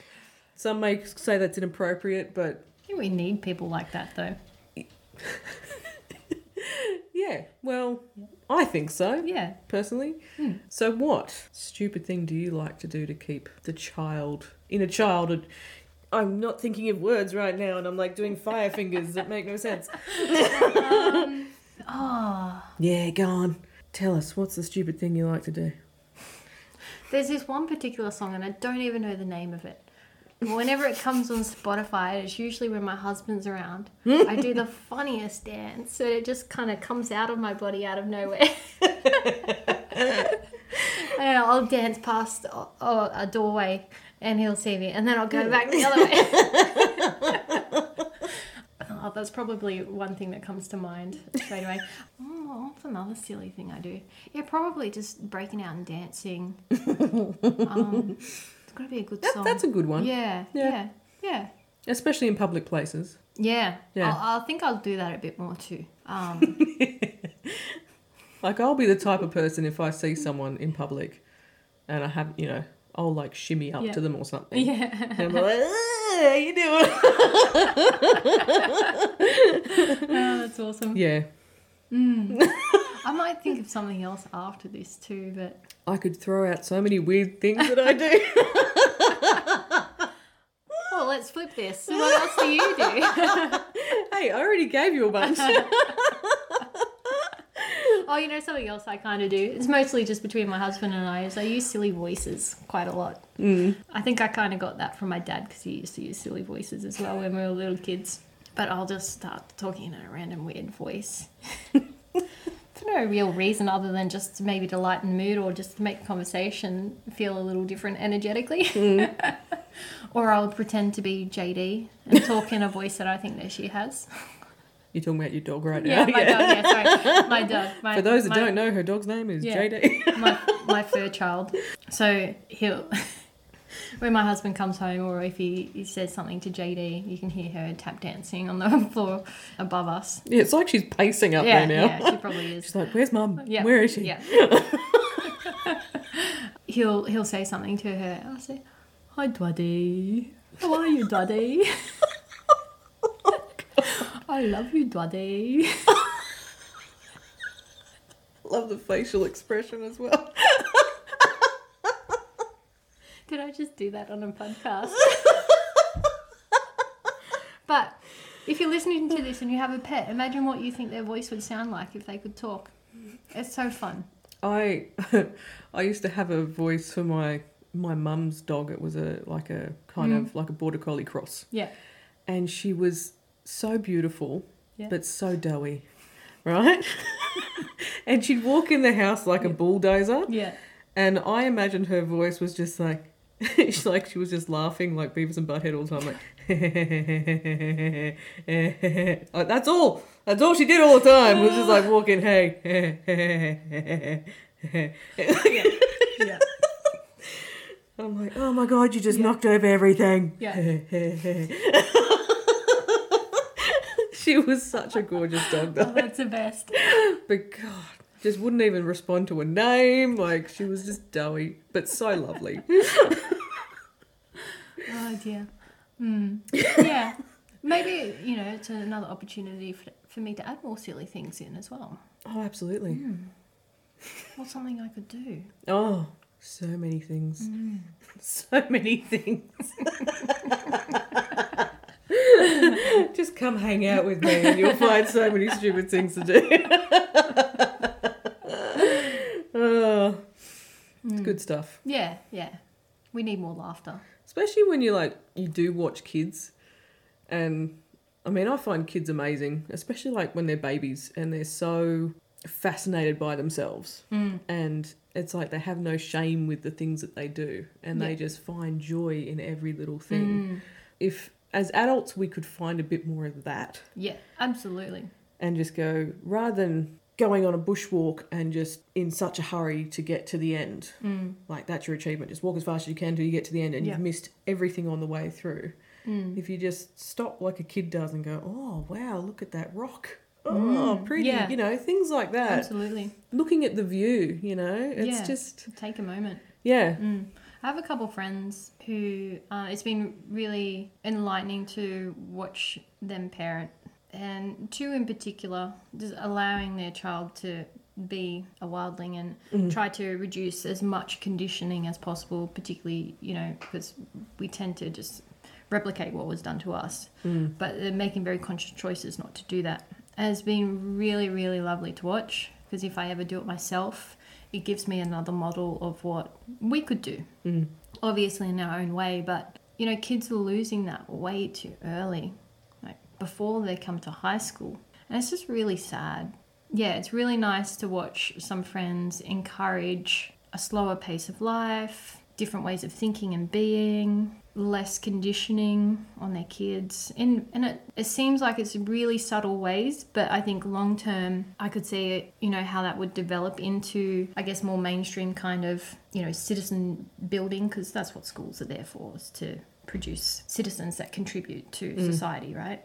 Speaker 1: some may say that's inappropriate, but
Speaker 2: I think we need people like that though.
Speaker 1: yeah, well, I think so
Speaker 2: Yeah.
Speaker 1: personally.
Speaker 2: Hmm.
Speaker 1: So, what stupid thing do you like to do to keep the child in a childhood? I'm not thinking of words right now, and I'm like doing fire fingers that make no sense.
Speaker 2: Um, oh,
Speaker 1: Yeah, go on. Tell us, what's the stupid thing you like to do?
Speaker 2: there's this one particular song, and I don't even know the name of it. Whenever it comes on Spotify, it's usually when my husband's around. I do the funniest dance, and it just kind of comes out of my body out of nowhere. I'll dance past a doorway, and he'll see me, and then I'll go back the other way. Oh, that's probably one thing that comes to mind straight away. Oh, what's another silly thing I do? Yeah, probably just breaking out and dancing. um, got to be a good
Speaker 1: That,
Speaker 2: song.
Speaker 1: that's a good one,
Speaker 2: yeah,
Speaker 1: Yeah.
Speaker 2: yeah, yeah,
Speaker 1: especially in public places.
Speaker 2: yeah.
Speaker 1: Yeah.
Speaker 2: I'll, I think I'll do that a bit more too. Um,
Speaker 1: Like, I'll be the type of person if I see someone in public and I have, you know, I'll like shimmy up
Speaker 2: Yeah.
Speaker 1: to them or something.
Speaker 2: yeah.
Speaker 1: And I'm like, "Ah, how you doing?
Speaker 2: Oh, that's awesome.
Speaker 1: yeah,
Speaker 2: Mm. I might think of something else after this too, but
Speaker 1: I could throw out so many weird things that I do.
Speaker 2: well, let's flip this. What else do you do?
Speaker 1: hey, I already gave you a bunch.
Speaker 2: Oh, you know something else I kind of do. It's mostly just between my husband and I. Is I use silly voices quite a lot.
Speaker 1: Mm.
Speaker 2: I think I kind of got that from my dad because he used to use silly voices as well when we were little kids. But I'll just start talking in a random weird voice no real reason other than just maybe to lighten the mood or just to make the conversation feel a little different energetically. Mm. or I'll pretend to be JD and talk in a voice that I think that she has.
Speaker 1: You're talking about your dog right now.
Speaker 2: Yeah,
Speaker 1: now.
Speaker 2: my dog. Yeah, sorry, my dog. My,
Speaker 1: For those that
Speaker 2: my-
Speaker 1: don't know, her dog's name is
Speaker 2: Yeah.
Speaker 1: JD.
Speaker 2: my my fur child. So he'll when my husband comes home or if he, he says something to JD, you can hear her tap dancing on the floor above us.
Speaker 1: yeah, it's like she's pacing up
Speaker 2: yeah,
Speaker 1: there now.
Speaker 2: yeah, she probably is.
Speaker 1: She's like, "Where's mum?
Speaker 2: Yeah,
Speaker 1: Where is she?"
Speaker 2: Yeah. he'll he'll say something to her. I'll say, "Hi, Daddy. How are you, Daddy? I love you, Daddy."
Speaker 1: Love the facial expression as well.
Speaker 2: Might just do that on a podcast. but if you're listening to this and you have a pet, imagine what you think their voice would sound like if they could talk. It's so fun.
Speaker 1: I I used to have a voice for my my mum's dog. It was a like a kind
Speaker 2: Mm.
Speaker 1: of like a border collie cross,
Speaker 2: Yeah.
Speaker 1: and she was so beautiful,
Speaker 2: Yeah.
Speaker 1: but so doughy, right? and she'd walk in the house like a bulldozer,
Speaker 2: Yeah.
Speaker 1: and I imagined her voice was just like. She's like she was just laughing like Beavis and Butthead all the time, like, like that's all. That's all she did all the time. Was just like walking, hey,
Speaker 2: Yeah.
Speaker 1: I'm like, oh my god, you just
Speaker 2: Yeah.
Speaker 1: knocked over everything.
Speaker 2: Yeah.
Speaker 1: she was such a gorgeous dog,
Speaker 2: Oh,
Speaker 1: though.
Speaker 2: that's the best.
Speaker 1: But God, just wouldn't even respond to a name. Like she was just doughy, but so lovely.
Speaker 2: Oh dear. Mm. Yeah. Maybe, you know, it's another opportunity for, for me to add more silly things in as well.
Speaker 1: Oh, absolutely.
Speaker 2: What's something I could do?
Speaker 1: Oh, so many things. So many things. just come hang out with me and you'll find so many stupid things to do. oh, it's good stuff.
Speaker 2: Yeah, yeah. We need more laughter.
Speaker 1: Especially when you like you do watch kids and I mean I find kids amazing, especially like when they're babies and they're so fascinated by themselves.
Speaker 2: Mm.
Speaker 1: And it's like they have no shame with the things that they do and they just find joy in every little thing.
Speaker 2: Mm.
Speaker 1: If as adults we could find a bit more of that
Speaker 2: Yeah, absolutely.
Speaker 1: and just go rather than going on a bushwalk and just in such a hurry to get to the end.
Speaker 2: Mm.
Speaker 1: Like that's your achievement. Just walk as fast as you can till you get to the end and
Speaker 2: Yeah.
Speaker 1: you've missed everything on the way through.
Speaker 2: Mm.
Speaker 1: If you just stop like a kid does and go, "Oh, wow, look at that rock." Oh,
Speaker 2: Mm,
Speaker 1: pretty,
Speaker 2: yeah.
Speaker 1: you know, things like that.
Speaker 2: Absolutely.
Speaker 1: Looking at the view, you know, it's
Speaker 2: Yeah.
Speaker 1: just
Speaker 2: Take a moment.
Speaker 1: yeah.
Speaker 2: Mm. I have a couple friends who uh, it's been really enlightening to watch them parent, and two in particular, just allowing their child to be a wildling and
Speaker 1: Mm.
Speaker 2: try to reduce as much conditioning as possible, particularly, you know, because we tend to just replicate what was done to us.
Speaker 1: Mm.
Speaker 2: But they're making very conscious choices not to do that. And it's been really, really lovely to watch because if I ever do it myself, it gives me another model of what we could do.
Speaker 1: Mm.
Speaker 2: Obviously, in our own way, but you know, kids are losing that way too early, before they come to high school. And it's just really sad. Yeah, it's really nice to watch some friends encourage a slower pace of life, different ways of thinking and being, less conditioning on their kids. And and it, it seems like it's really subtle ways, but I think long term I could see it, you know, how that would develop into I guess more mainstream kind of, you know, citizen building because that's what schools are there for, is to produce citizens that contribute to mm. society, right?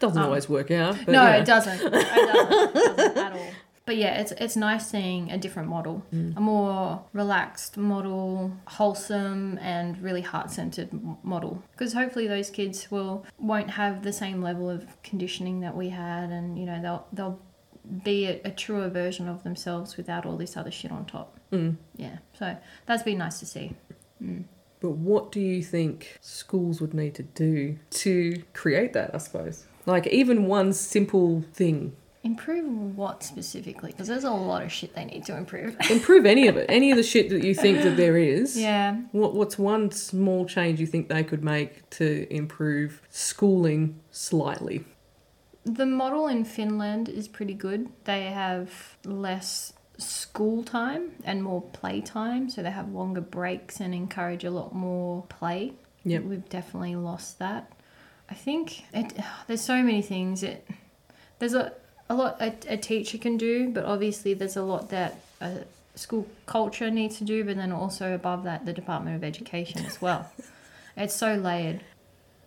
Speaker 1: Doesn't
Speaker 2: Um,
Speaker 1: always work out.
Speaker 2: No,
Speaker 1: yeah.
Speaker 2: it doesn't. It doesn't, it doesn't at all. But yeah, it's it's nice seeing a different model, a more relaxed model, wholesome and really heart centered model. Because hopefully those kids will won't have the same level of conditioning that we had, and you know they'll they'll be a, a truer version of themselves without all this other shit on top.
Speaker 1: Mm.
Speaker 2: Yeah, so that's been nice to see. Mm.
Speaker 1: But what do you think schools would need to do to create that, I suppose? Like even one simple thing.
Speaker 2: Improve what specifically? Because there's a lot of shit they need to improve.
Speaker 1: Improve any of it. Any of the shit that you think that there is.
Speaker 2: yeah,
Speaker 1: What what's one small change you think they could make to improve schooling slightly?
Speaker 2: The model in Finland is pretty good. They have less school time and more play time, so they have longer breaks and encourage a lot more play.
Speaker 1: Yep.
Speaker 2: We've definitely lost that. I think it, there's so many things. It there's a a lot a, a teacher can do, but obviously there's a lot that a school culture needs to do, but then also above that the Department of Education as well. it's so layered.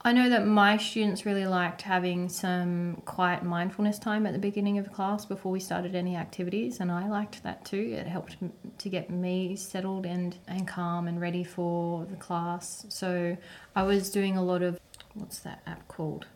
Speaker 2: I know that my students really liked having some quiet mindfulness time at the beginning of class before we started any activities, and I liked that too. It helped to get me settled and, and calm and ready for the class. So I was doing a lot of what's that app called?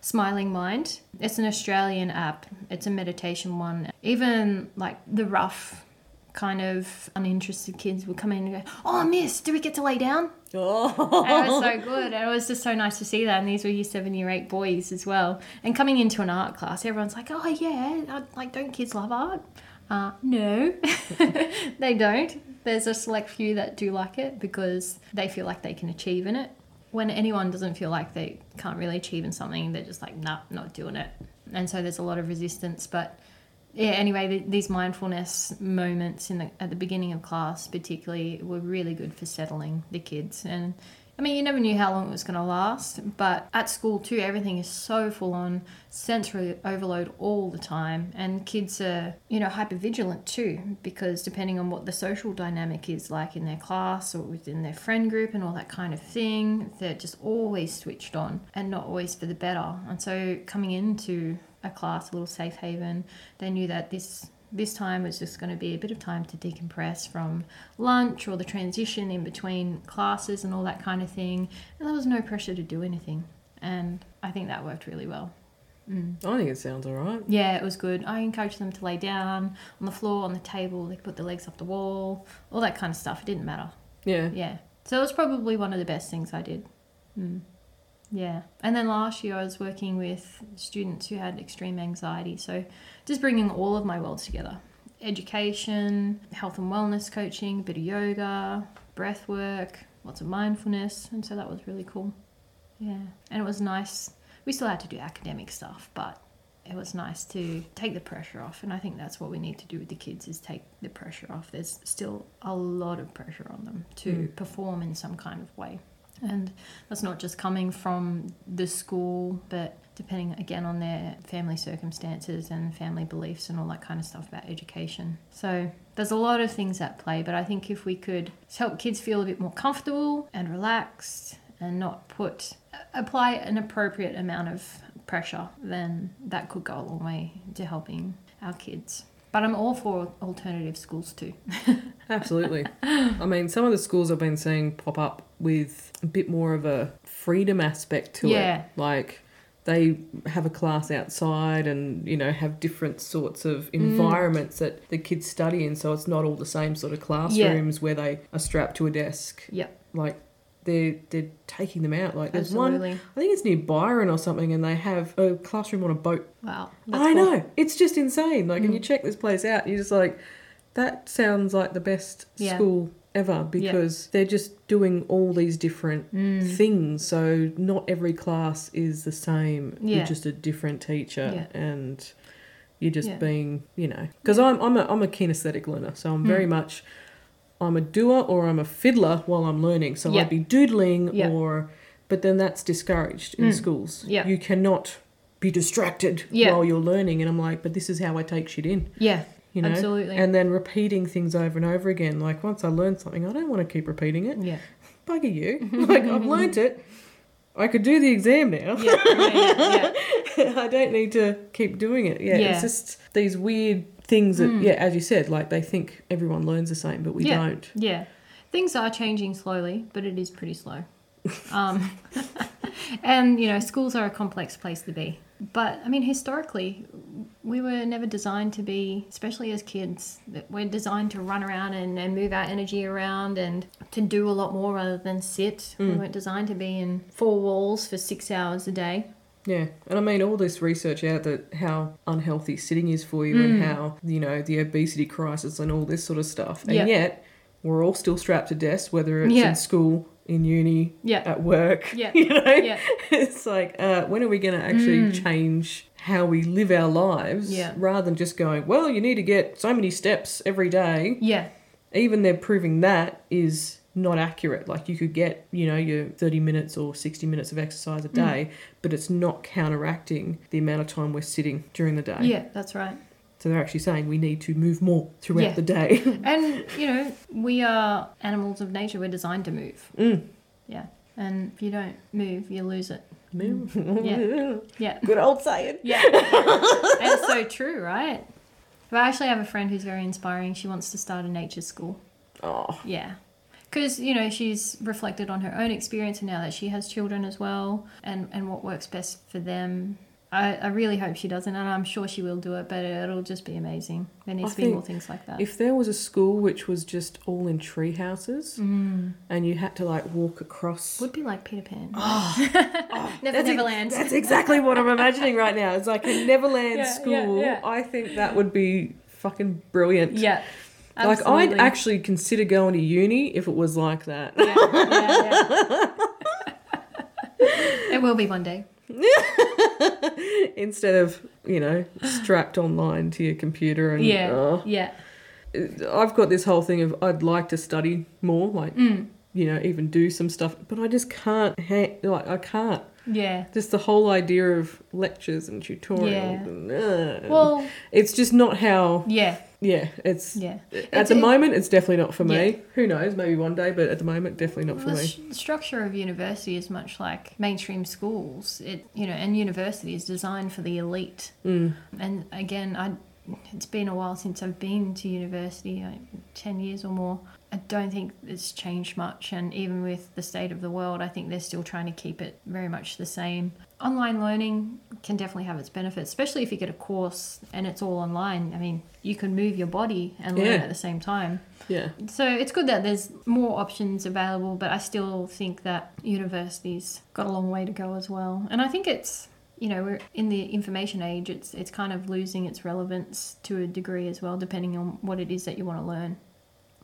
Speaker 2: Smiling Mind. It's an Australian app, it's a meditation one. Even like the rough kind of uninterested kids would come in and go, "Oh, Miss, do we get to lay down?"
Speaker 1: Oh.
Speaker 2: And it was so good, and it was just so nice to see that. And these were year seven, year eight boys as well. And coming into an art class, everyone's like, "Oh yeah, like don't kids love art?" Uh, no, they don't. There's a select few that do like it because they feel like they can achieve in it. When anyone doesn't feel like they can't really achieve in something, they're just like, "Nah, not doing it." And so there's a lot of resistance, but yeah anyway th- these mindfulness moments in the at the beginning of class particularly were really good for settling the kids and i mean you never knew how long it was going to last but at school too everything is so full on sensory overload all the time and kids are you know hyper vigilant too because depending on what the social dynamic is like in their class or within their friend group and all that kind of thing they're just always switched on and not always for the better and so coming into a class, a little safe haven. They knew that this this time it was just going to be a bit of time to decompress from lunch or the transition in between classes and all that kind of thing. And there was no pressure to do anything. And I think that worked really well.
Speaker 1: I think it sounds all right.
Speaker 2: Yeah, it was good. I encouraged them to lay down on the floor, on the table. They could put their legs off the wall, all that kind of stuff. It didn't matter.
Speaker 1: Yeah.
Speaker 2: Yeah. So it was probably one of the best things I did. Mm. Yeah. And then last year I was working with students who had extreme anxiety. So just bringing all of my worlds together education, health and wellness coaching, a bit of yoga, breath work, lots of mindfulness. And so that was really cool. Yeah. And it was nice. We still had to do academic stuff, but it was nice to take the pressure off and i think that's what we need to do with the kids is take the pressure off there's still a lot of pressure on them to
Speaker 1: Mm.
Speaker 2: perform in some kind of way and that's not just coming from the school but depending again on their family circumstances and family beliefs and all that kind of stuff about education so there's a lot of things at play but i think if we could help kids feel a bit more comfortable and relaxed and not put apply an appropriate amount of pressure, then that could go a long way to helping our kids. But I'm all for alternative schools too.
Speaker 1: Absolutely. I mean, some of the schools I've been seeing pop up with a bit more of a freedom aspect to
Speaker 2: Yeah.
Speaker 1: it. Like they have a class outside and, you know, have different sorts of
Speaker 2: Mm.
Speaker 1: environments that the kids study in. So it's not all the same sort of classrooms where they are strapped to a desk.
Speaker 2: Yep,
Speaker 1: Like they're, they're taking them out. Like there's one. I think it's near Byron or something, and they have a classroom on a boat
Speaker 2: Wow,
Speaker 1: I
Speaker 2: cool.
Speaker 1: know. It's just insane. Like, and you
Speaker 2: Mm.
Speaker 1: check this place out, you're just like, that sounds like the best
Speaker 2: Yeah.
Speaker 1: school ever because they're just doing all these different
Speaker 2: Mm.
Speaker 1: things. So not every class is the same.
Speaker 2: Yeah.
Speaker 1: You're just a different teacher,
Speaker 2: Yeah.
Speaker 1: and you're just
Speaker 2: Yeah.
Speaker 1: being, you know, because I'm I'm a I'm a kinesthetic learner, so I'm very
Speaker 2: Mm.
Speaker 1: much I'm a doer or I'm a fiddler while I'm learning. So. I'd be doodling or, but then that's discouraged in
Speaker 2: Mm.
Speaker 1: schools.
Speaker 2: Yeah.
Speaker 1: You cannot be distracted
Speaker 2: Yeah.
Speaker 1: while you're learning. And I'm like, but this is how I take shit in,
Speaker 2: Yeah,
Speaker 1: you know?
Speaker 2: absolutely.
Speaker 1: And then repeating things over and over again. Like once I learn something, I don't want to keep repeating it.
Speaker 2: yeah.
Speaker 1: Bugger you. like I've learnt it. I could do the exam now.
Speaker 2: Yeah, yeah, yeah,
Speaker 1: I don't need to keep doing it. Yeah,
Speaker 2: Yeah.
Speaker 1: it's just these weird things that,
Speaker 2: Mm.
Speaker 1: yeah, as you said, like they think everyone learns the same, but we
Speaker 2: Yeah.
Speaker 1: don't.
Speaker 2: yeah. Things are changing slowly, but it is pretty slow. Um, and you know, schools are a complex place to be. But I mean, historically, we were never designed to be, especially as kids, that we're designed to run around and, and move our energy around and to do a lot more rather than sit. We
Speaker 1: Mm.
Speaker 2: weren't designed to be in four walls for six hours a day.
Speaker 1: Yeah, and I mean all this research out that how unhealthy sitting is for you and
Speaker 2: Mm.
Speaker 1: how you know the obesity crisis and all this sort of stuff, and
Speaker 2: Yeah.
Speaker 1: yet we're all still strapped to desks, whether it's
Speaker 2: Yeah.
Speaker 1: in school, in uni,
Speaker 2: Yeah.
Speaker 1: at work.
Speaker 2: Yeah.
Speaker 1: you know,
Speaker 2: Yeah.
Speaker 1: it's like uh, when are we going to actually
Speaker 2: Mm.
Speaker 1: change how we live our lives,
Speaker 2: Yeah.
Speaker 1: rather than just going, well, you need to get so many steps every day.
Speaker 2: Yeah.
Speaker 1: Even they're proving that is not accurate. Like you could get, you know, your 30 minutes or 60 minutes of exercise a
Speaker 2: Mm.
Speaker 1: day, but it's not counteracting the amount of time we're sitting during the day.
Speaker 2: Yeah, that's right.
Speaker 1: So they're actually saying we need to move more throughout
Speaker 2: Yeah.
Speaker 1: the day.
Speaker 2: And, you know, we are animals of nature. We're designed to move.
Speaker 1: mm.
Speaker 2: Yeah. And if you don't move, you lose it.
Speaker 1: Move.
Speaker 2: Yeah. Yeah.
Speaker 1: Good old saying.
Speaker 2: Yeah. and it's so true, right? But I actually have a friend who's very inspiring. She wants to start a nature school.
Speaker 1: Oh,
Speaker 2: Yeah. Because, you know, she's reflected on her own experience and now that she has children as well and, and what works best for them. I, I really hope she doesn't, and I'm sure she will do it, but it'll just be amazing. There needs
Speaker 1: I
Speaker 2: to be more things like that.
Speaker 1: If there was a school which was just all in tree houses
Speaker 2: Mm.
Speaker 1: and you had to like walk across.
Speaker 2: Would be like Peter Pan.
Speaker 1: Oh,
Speaker 2: Never
Speaker 1: that's,
Speaker 2: Neverland.
Speaker 1: that's exactly what I'm imagining right now. It's like a Neverland
Speaker 2: Yeah, yeah,
Speaker 1: school.
Speaker 2: yeah.
Speaker 1: I think that would be fucking brilliant.
Speaker 2: yeah.
Speaker 1: Like I'd actually consider going to uni if it was like that.
Speaker 2: Yeah, yeah, yeah. it will be one day.
Speaker 1: Instead of, you know, strapped online to your computer and
Speaker 2: Yeah,
Speaker 1: oh.
Speaker 2: yeah.
Speaker 1: I've got this whole thing of I'd like to study more, like
Speaker 2: Mm.
Speaker 1: you know, even do some stuff, but I just can't. Ha- like I can't.
Speaker 2: Yeah.
Speaker 1: Just the whole idea of lectures and tutorials.
Speaker 2: Yeah.
Speaker 1: And, uh,
Speaker 2: Well,
Speaker 1: it's just not how.
Speaker 2: yeah,
Speaker 1: Yeah, it's
Speaker 2: yeah.
Speaker 1: at
Speaker 2: It's-
Speaker 1: the
Speaker 2: it-
Speaker 1: moment it's definitely not for me.
Speaker 2: Yeah.
Speaker 1: Who knows? Maybe one day, but at the moment, definitely not for
Speaker 2: Well, the
Speaker 1: me.
Speaker 2: s- structure of university is much like mainstream schools. It you know, and university is designed for the elite.
Speaker 1: Mm.
Speaker 2: And again, I it's been a while since I've been to university, like ten years or more. I don't think it's changed much, and even with the state of the world, I think they're still trying to keep it very much the same. Online learning can definitely have its benefits, especially if you get a course and it's all online. I mean, you can move your body and learn
Speaker 1: Yeah.
Speaker 2: at the same time.
Speaker 1: Yeah,
Speaker 2: So it's good that there's more options available, but I still think that universities got a long way to go as well. And I think it's you know we're in the information age. It's it's kind of losing its relevance to a degree as well, depending on what it is that you want to learn.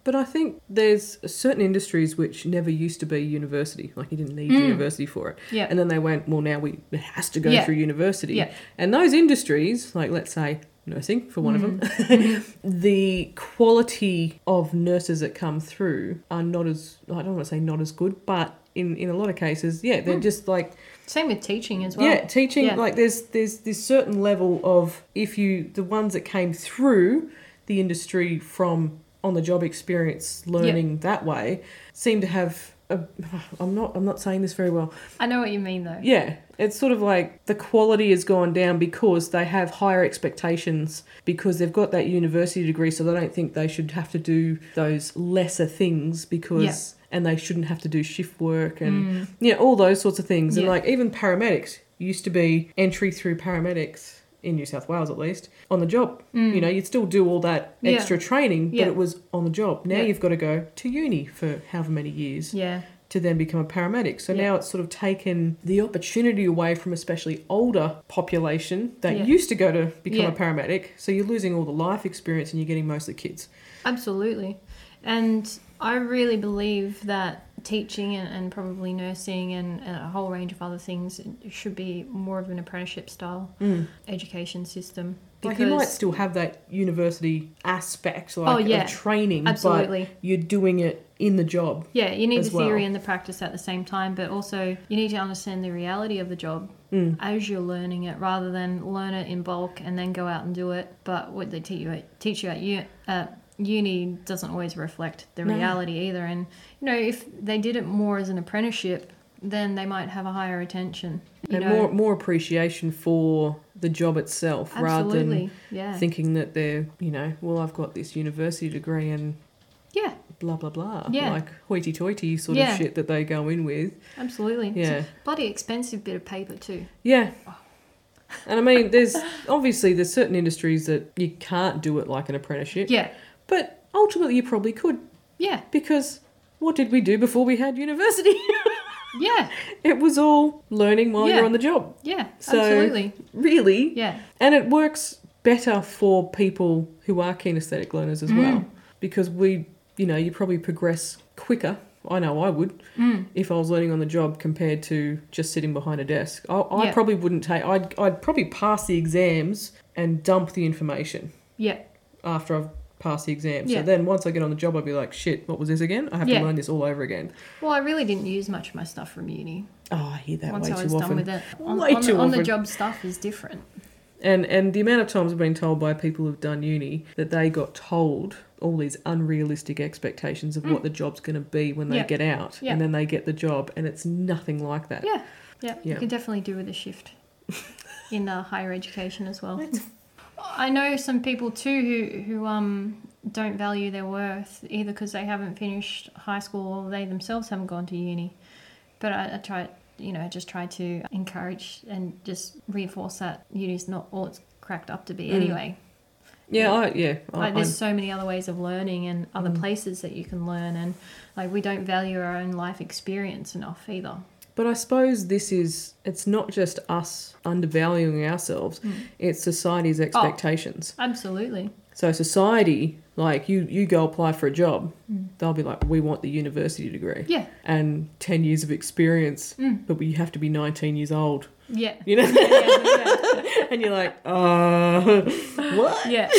Speaker 1: But I think there's certain industries which never used to be university. Like you didn't need
Speaker 2: Mm.
Speaker 1: university for it,
Speaker 2: Yeah,
Speaker 1: and then they went, well, now we it has to go
Speaker 2: Yeah.
Speaker 1: through university.
Speaker 2: Yeah.
Speaker 1: And those industries, like let's say nursing for one of them,
Speaker 2: Mm.
Speaker 1: the quality of nurses that come through are not as I don't want to say not as good, but in in a lot of cases, yeah, they're
Speaker 2: Mm.
Speaker 1: just like
Speaker 2: same with teaching as well.
Speaker 1: yeah, teaching
Speaker 2: Yeah.
Speaker 1: like there's there's this certain level of if you the ones that came through the industry from on the job experience learning that way seem to have a, I'm not I'm not saying this very well.
Speaker 2: I know what you mean though.
Speaker 1: Yeah, it's sort of like the quality has gone down because they have higher expectations because they've got that university degree, so they don't think they should have to do those lesser things because and they shouldn't have to do shift work and
Speaker 2: Mm.
Speaker 1: yeah, all those sorts of things. And like even paramedics used to be entry through paramedics in New South Wales at least on the job. You know, you'd still do all that
Speaker 2: Mm. Yeah.
Speaker 1: extra training, but
Speaker 2: Yeah.
Speaker 1: it was on the job. Now
Speaker 2: Yeah.
Speaker 1: you've got to go to uni for however many years
Speaker 2: Yeah,
Speaker 1: to then become a paramedic. So now it's sort of taken the opportunity away from especially older population that used to go to become a paramedic. So you're losing all the life experience and you're getting mostly kids.
Speaker 2: absolutely. And I really believe that teaching and, and probably nursing and, and a whole range of other things should be more of an apprenticeship style education system.
Speaker 1: Like you might still have that university aspect, like
Speaker 2: Oh, yeah.
Speaker 1: of training,
Speaker 2: Absolutely.
Speaker 1: but you're doing it in the job.
Speaker 2: Yeah, you need the theory
Speaker 1: well.
Speaker 2: and the practice at the same time, but also you need to understand the reality of the job
Speaker 1: Mm.
Speaker 2: as you're learning it, rather than learn it in bulk and then go out and do it. But what they teach you at, teach you at at uni doesn't always reflect the
Speaker 1: No.
Speaker 2: reality either. And you know, if they did it more as an apprenticeship, then they might have a higher attention.
Speaker 1: And
Speaker 2: know,
Speaker 1: more more appreciation for the job itself rather than
Speaker 2: yeah,
Speaker 1: thinking that they're, you know, well I've got this university degree and
Speaker 2: yeah,
Speaker 1: blah blah blah.
Speaker 2: Yeah.
Speaker 1: Like hoity toity sort
Speaker 2: Yeah.
Speaker 1: of shit that they go in with.
Speaker 2: absolutely. It's
Speaker 1: Yeah.
Speaker 2: a bloody expensive bit of paper too.
Speaker 1: Yeah. Oh. And I mean, there's obviously there's certain industries that you can't do it like an apprenticeship,
Speaker 2: Yeah,
Speaker 1: but ultimately you probably could
Speaker 2: yeah,
Speaker 1: because what did we do before we had university?
Speaker 2: yeah,
Speaker 1: it was all learning while
Speaker 2: Yeah.
Speaker 1: you're on the job,
Speaker 2: yeah,
Speaker 1: So-
Speaker 2: absolutely,
Speaker 1: really.
Speaker 2: yeah.
Speaker 1: And it works better for people who are kinesthetic learners as
Speaker 2: Mm.
Speaker 1: well because we, you know, you probably progress quicker. I know I would
Speaker 2: Mm.
Speaker 1: if I was learning on the job compared to just sitting behind a desk. I, I
Speaker 2: Yeah.
Speaker 1: probably wouldn't take. I'd I'd probably pass the exams and dump the information
Speaker 2: Yeah,
Speaker 1: after I've passed the exam.
Speaker 2: Yeah.
Speaker 1: So then once I get on the job, I'd be like, shit, what was this again? I have
Speaker 2: Yeah.
Speaker 1: to learn this all over again.
Speaker 2: Well, I really didn't use much of my stuff from uni.
Speaker 1: Oh, I hear that
Speaker 2: Once
Speaker 1: way
Speaker 2: I
Speaker 1: too
Speaker 2: was
Speaker 1: often.
Speaker 2: done with it, on,
Speaker 1: Way
Speaker 2: on,
Speaker 1: too
Speaker 2: the, on the
Speaker 1: often.
Speaker 2: job stuff is different.
Speaker 1: And and the amount of times I've been told by people who've done uni that they got told all these unrealistic expectations of what the job's going to be when they
Speaker 2: Mm. Yeah.
Speaker 1: get out,
Speaker 2: Yeah.
Speaker 1: and then they get the job, and it's nothing like that.
Speaker 2: Yeah, yeah,
Speaker 1: Yeah.
Speaker 2: you can definitely do with a shift in uh, higher education as well. I know some people too who who um don't value their worth either because they haven't finished high school or they themselves haven't gone to uni. But I, I try you know, just try to encourage and just reinforce that uni's not all it's cracked up to be anyway.
Speaker 1: Yeah, I, yeah. I,
Speaker 2: Like
Speaker 1: I'm-
Speaker 2: there's so many other ways of learning and other places that you can learn and like we don't value our own life experience enough either.
Speaker 1: But I suppose this is, it's not just us undervaluing ourselves,
Speaker 2: Mm.
Speaker 1: it's society's expectations.
Speaker 2: Absolutely.
Speaker 1: So, society, like you, you go apply for a job, they'll be like, we want the university degree
Speaker 2: Yeah.
Speaker 1: and 10 years of experience,
Speaker 2: Mm.
Speaker 1: but you have to be 19 years old,
Speaker 2: Yeah.
Speaker 1: you know?
Speaker 2: yeah, yeah.
Speaker 1: and you're like, uh, what?
Speaker 2: Yeah.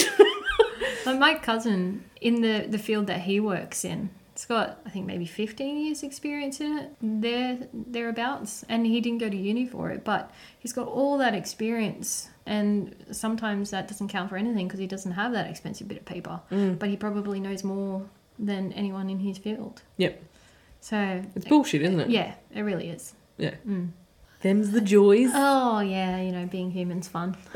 Speaker 2: but my cousin, in the, the field that he works in, it's got I think maybe 15 years experience in it, there thereabouts, and he didn't go to uni for it, but he's got all that experience, and sometimes that doesn't count for anything because he doesn't have that expensive bit of paper,
Speaker 1: Mm.
Speaker 2: but he probably knows more than anyone in his field.
Speaker 1: Yep.
Speaker 2: So
Speaker 1: It's bullshit, isn't it?
Speaker 2: yeah, it really is.
Speaker 1: Yeah.
Speaker 2: Mm.
Speaker 1: Them's the joys.
Speaker 2: Oh yeah, you know, being human's fun.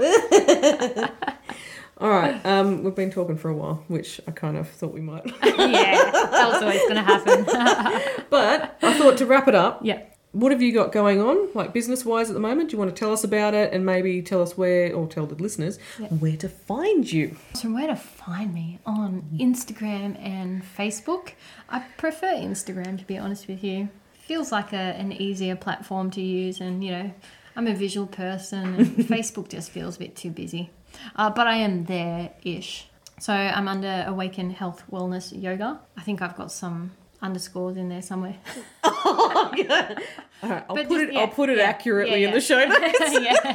Speaker 1: All right, um, we've been talking for a while, which I kind of thought we might.
Speaker 2: yeah, that was always going to happen.
Speaker 1: but I thought to wrap it up,
Speaker 2: yeah.
Speaker 1: what have you got going on, like business wise at the moment? Do you want to tell us about it and maybe tell us where, or tell the listeners
Speaker 2: Yeah.
Speaker 1: where to find you?
Speaker 2: So where to find me on Instagram and Facebook? I prefer Instagram to be honest with you. Feels like a, an easier platform to use, and you know, I'm a visual person, and Facebook just feels a bit too busy. Uh, but I am there-ish. So I'm under Awaken Health Wellness Yoga. I think I've got some underscores in there somewhere.
Speaker 1: Oh All right, I'll
Speaker 2: But
Speaker 1: put
Speaker 2: just-
Speaker 1: it.
Speaker 2: yeah,
Speaker 1: I'll put it
Speaker 2: yeah,
Speaker 1: accurately
Speaker 2: yeah,
Speaker 1: in the show notes.
Speaker 2: yeah.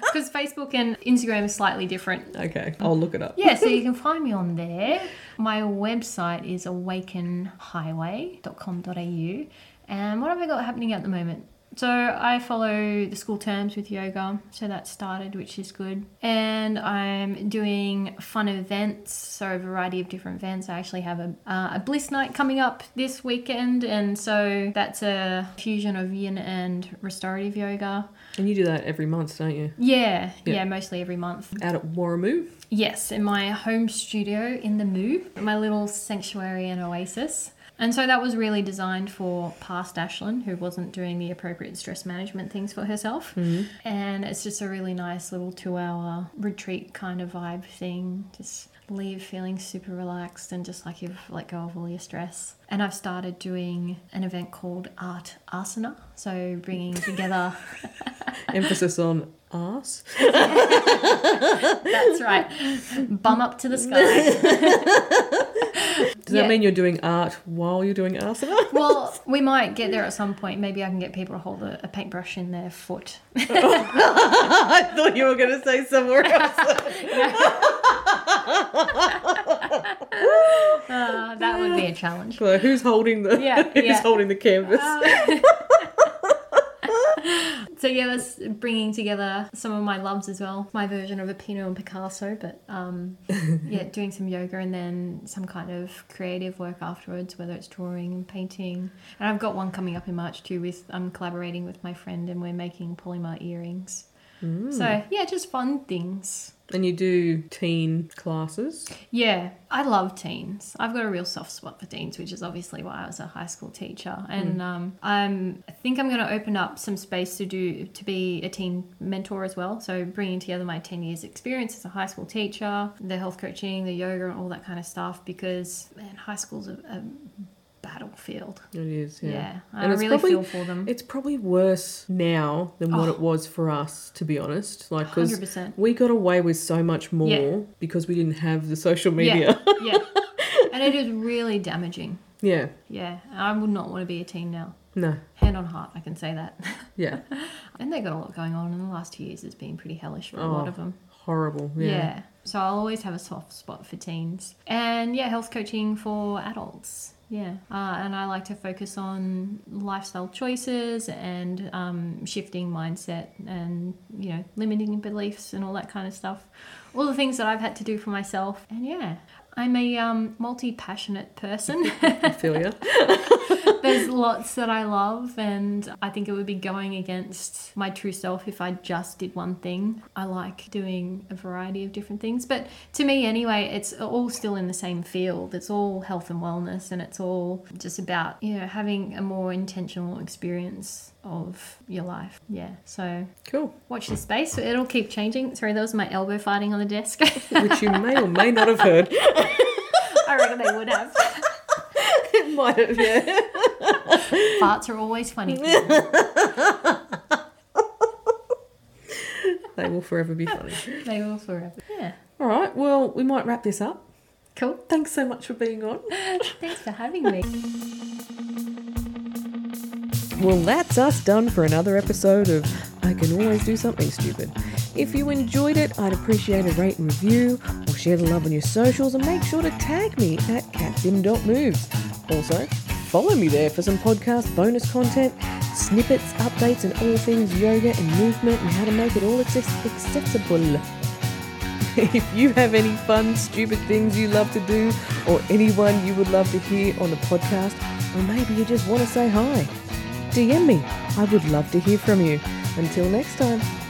Speaker 2: Because Facebook and Instagram are slightly different.
Speaker 1: okay, I'll look it up.
Speaker 2: Yeah, so you can find me on there. My website is awakenhighway.com.au. And what have I got happening at the moment? So I follow the school terms with yoga, so that started, which is good. And I'm doing fun events, so a variety of different events. I actually have a, uh, a bliss night coming up this weekend, and so that's a fusion of yin and restorative yoga.
Speaker 1: And you do that every month, don't you?
Speaker 2: Yeah,
Speaker 1: Yeah.
Speaker 2: yeah, mostly every month.
Speaker 1: Out at Warrimoo.
Speaker 2: Yes, in my home studio in the Moo, my little sanctuary and oasis. And so that was really designed for past Ashlynn, who wasn't doing the appropriate stress management things for herself. Mm-hmm. And it's just a really nice little two hour retreat kind of vibe thing. Just leave feeling super relaxed and just like you've let go of all your stress. And I've started doing an event called Art Asana. So bringing together.
Speaker 1: Emphasis on arse.
Speaker 2: That's right. Bum up to the sky.
Speaker 1: Does that mean you're doing art while you're doing asana?
Speaker 2: Well, we might get there at some point. Maybe I can get people to hold a, a paintbrush in their foot.
Speaker 1: I thought you were going to say somewhere else.
Speaker 2: Uh, that would be a challenge.
Speaker 1: So who's holding the
Speaker 2: Yeah,
Speaker 1: who's
Speaker 2: yeah.
Speaker 1: holding the canvas?
Speaker 2: So yeah, that's bringing together some of my loves as well. My version of a Pinot and Picasso, but um, yeah, doing some yoga and then some kind of creative work afterwards, whether it's drawing, and painting. And I've got one coming up in March too. With I'm collaborating with my friend and we're making polymer earrings. So yeah, just fun things.
Speaker 1: and you do teen classes.
Speaker 2: Yeah, I love teens. I've got a real soft spot for teens, which is obviously why I was a high school teacher. And um, I'm, I think I'm going to open up some space to do to be a teen mentor as well. So bringing together my 10 years experience as a high school teacher, the health coaching, the yoga, and all that kind of stuff. Because man, high school's a, a battlefield.
Speaker 1: It is, yeah.
Speaker 2: Yeah, I
Speaker 1: And it's
Speaker 2: really
Speaker 1: probably-
Speaker 2: feel for them.
Speaker 1: It's probably worse now than what
Speaker 2: Oh.
Speaker 1: it was for us, to be honest. Like, because
Speaker 2: 100%.
Speaker 1: we got away with so much more
Speaker 2: Yeah.
Speaker 1: because we didn't have the social media.
Speaker 2: Yeah, yeah. And it is really damaging.
Speaker 1: Yeah.
Speaker 2: Yeah, I would not want to be a teen now.
Speaker 1: No.
Speaker 2: Hand on heart, I can say that.
Speaker 1: Yeah.
Speaker 2: And they got a lot going on in the last two years. It's been pretty hellish for a
Speaker 1: Oh,
Speaker 2: lot of them.
Speaker 1: Horrible.
Speaker 2: Yeah.
Speaker 1: Yeah.
Speaker 2: So I'll always have a soft spot for teens. And yeah, health coaching for adults. Yeah. Uh, and I like to focus on lifestyle choices and um, shifting mindset and, you know, limiting beliefs and all that kind of stuff. All the things that I've had to do for myself. And yeah, I'm a um, multi passionate person.
Speaker 1: I feel you.
Speaker 2: There's lots that I love, and I think it would be going against my true self if I just did one thing. I like doing a variety of different things, but to me, anyway, it's all still in the same field. It's all health and wellness, and it's all just about, you know, having a more intentional experience of your life. Yeah. So
Speaker 1: Cool.
Speaker 2: watch this space. It'll keep changing. Sorry, that was my elbow fighting on the desk.
Speaker 1: Which you may or may not have heard.
Speaker 2: I reckon they would have.
Speaker 1: it might have, yeah.
Speaker 2: Farts are always funny.
Speaker 1: They will forever be funny.
Speaker 2: they will forever. Yeah.
Speaker 1: All right, well, we might wrap this up.
Speaker 2: Cool.
Speaker 1: Thanks so much for being on.
Speaker 2: Thanks for having me.
Speaker 1: Well, that's us done for another episode of I Can Always Do Something Stupid. If you enjoyed it, I'd appreciate a rate and review or share the love on your socials and make sure to tag me at catzim.moves. Also, follow me there for some podcast bonus content, snippets, updates, and all things yoga and movement and how to make it all access- accessible. if you have any fun, stupid things you love to do, or anyone you would love to hear on the podcast, or maybe you just want to say hi, DM me. I would love to hear from you. Until next time.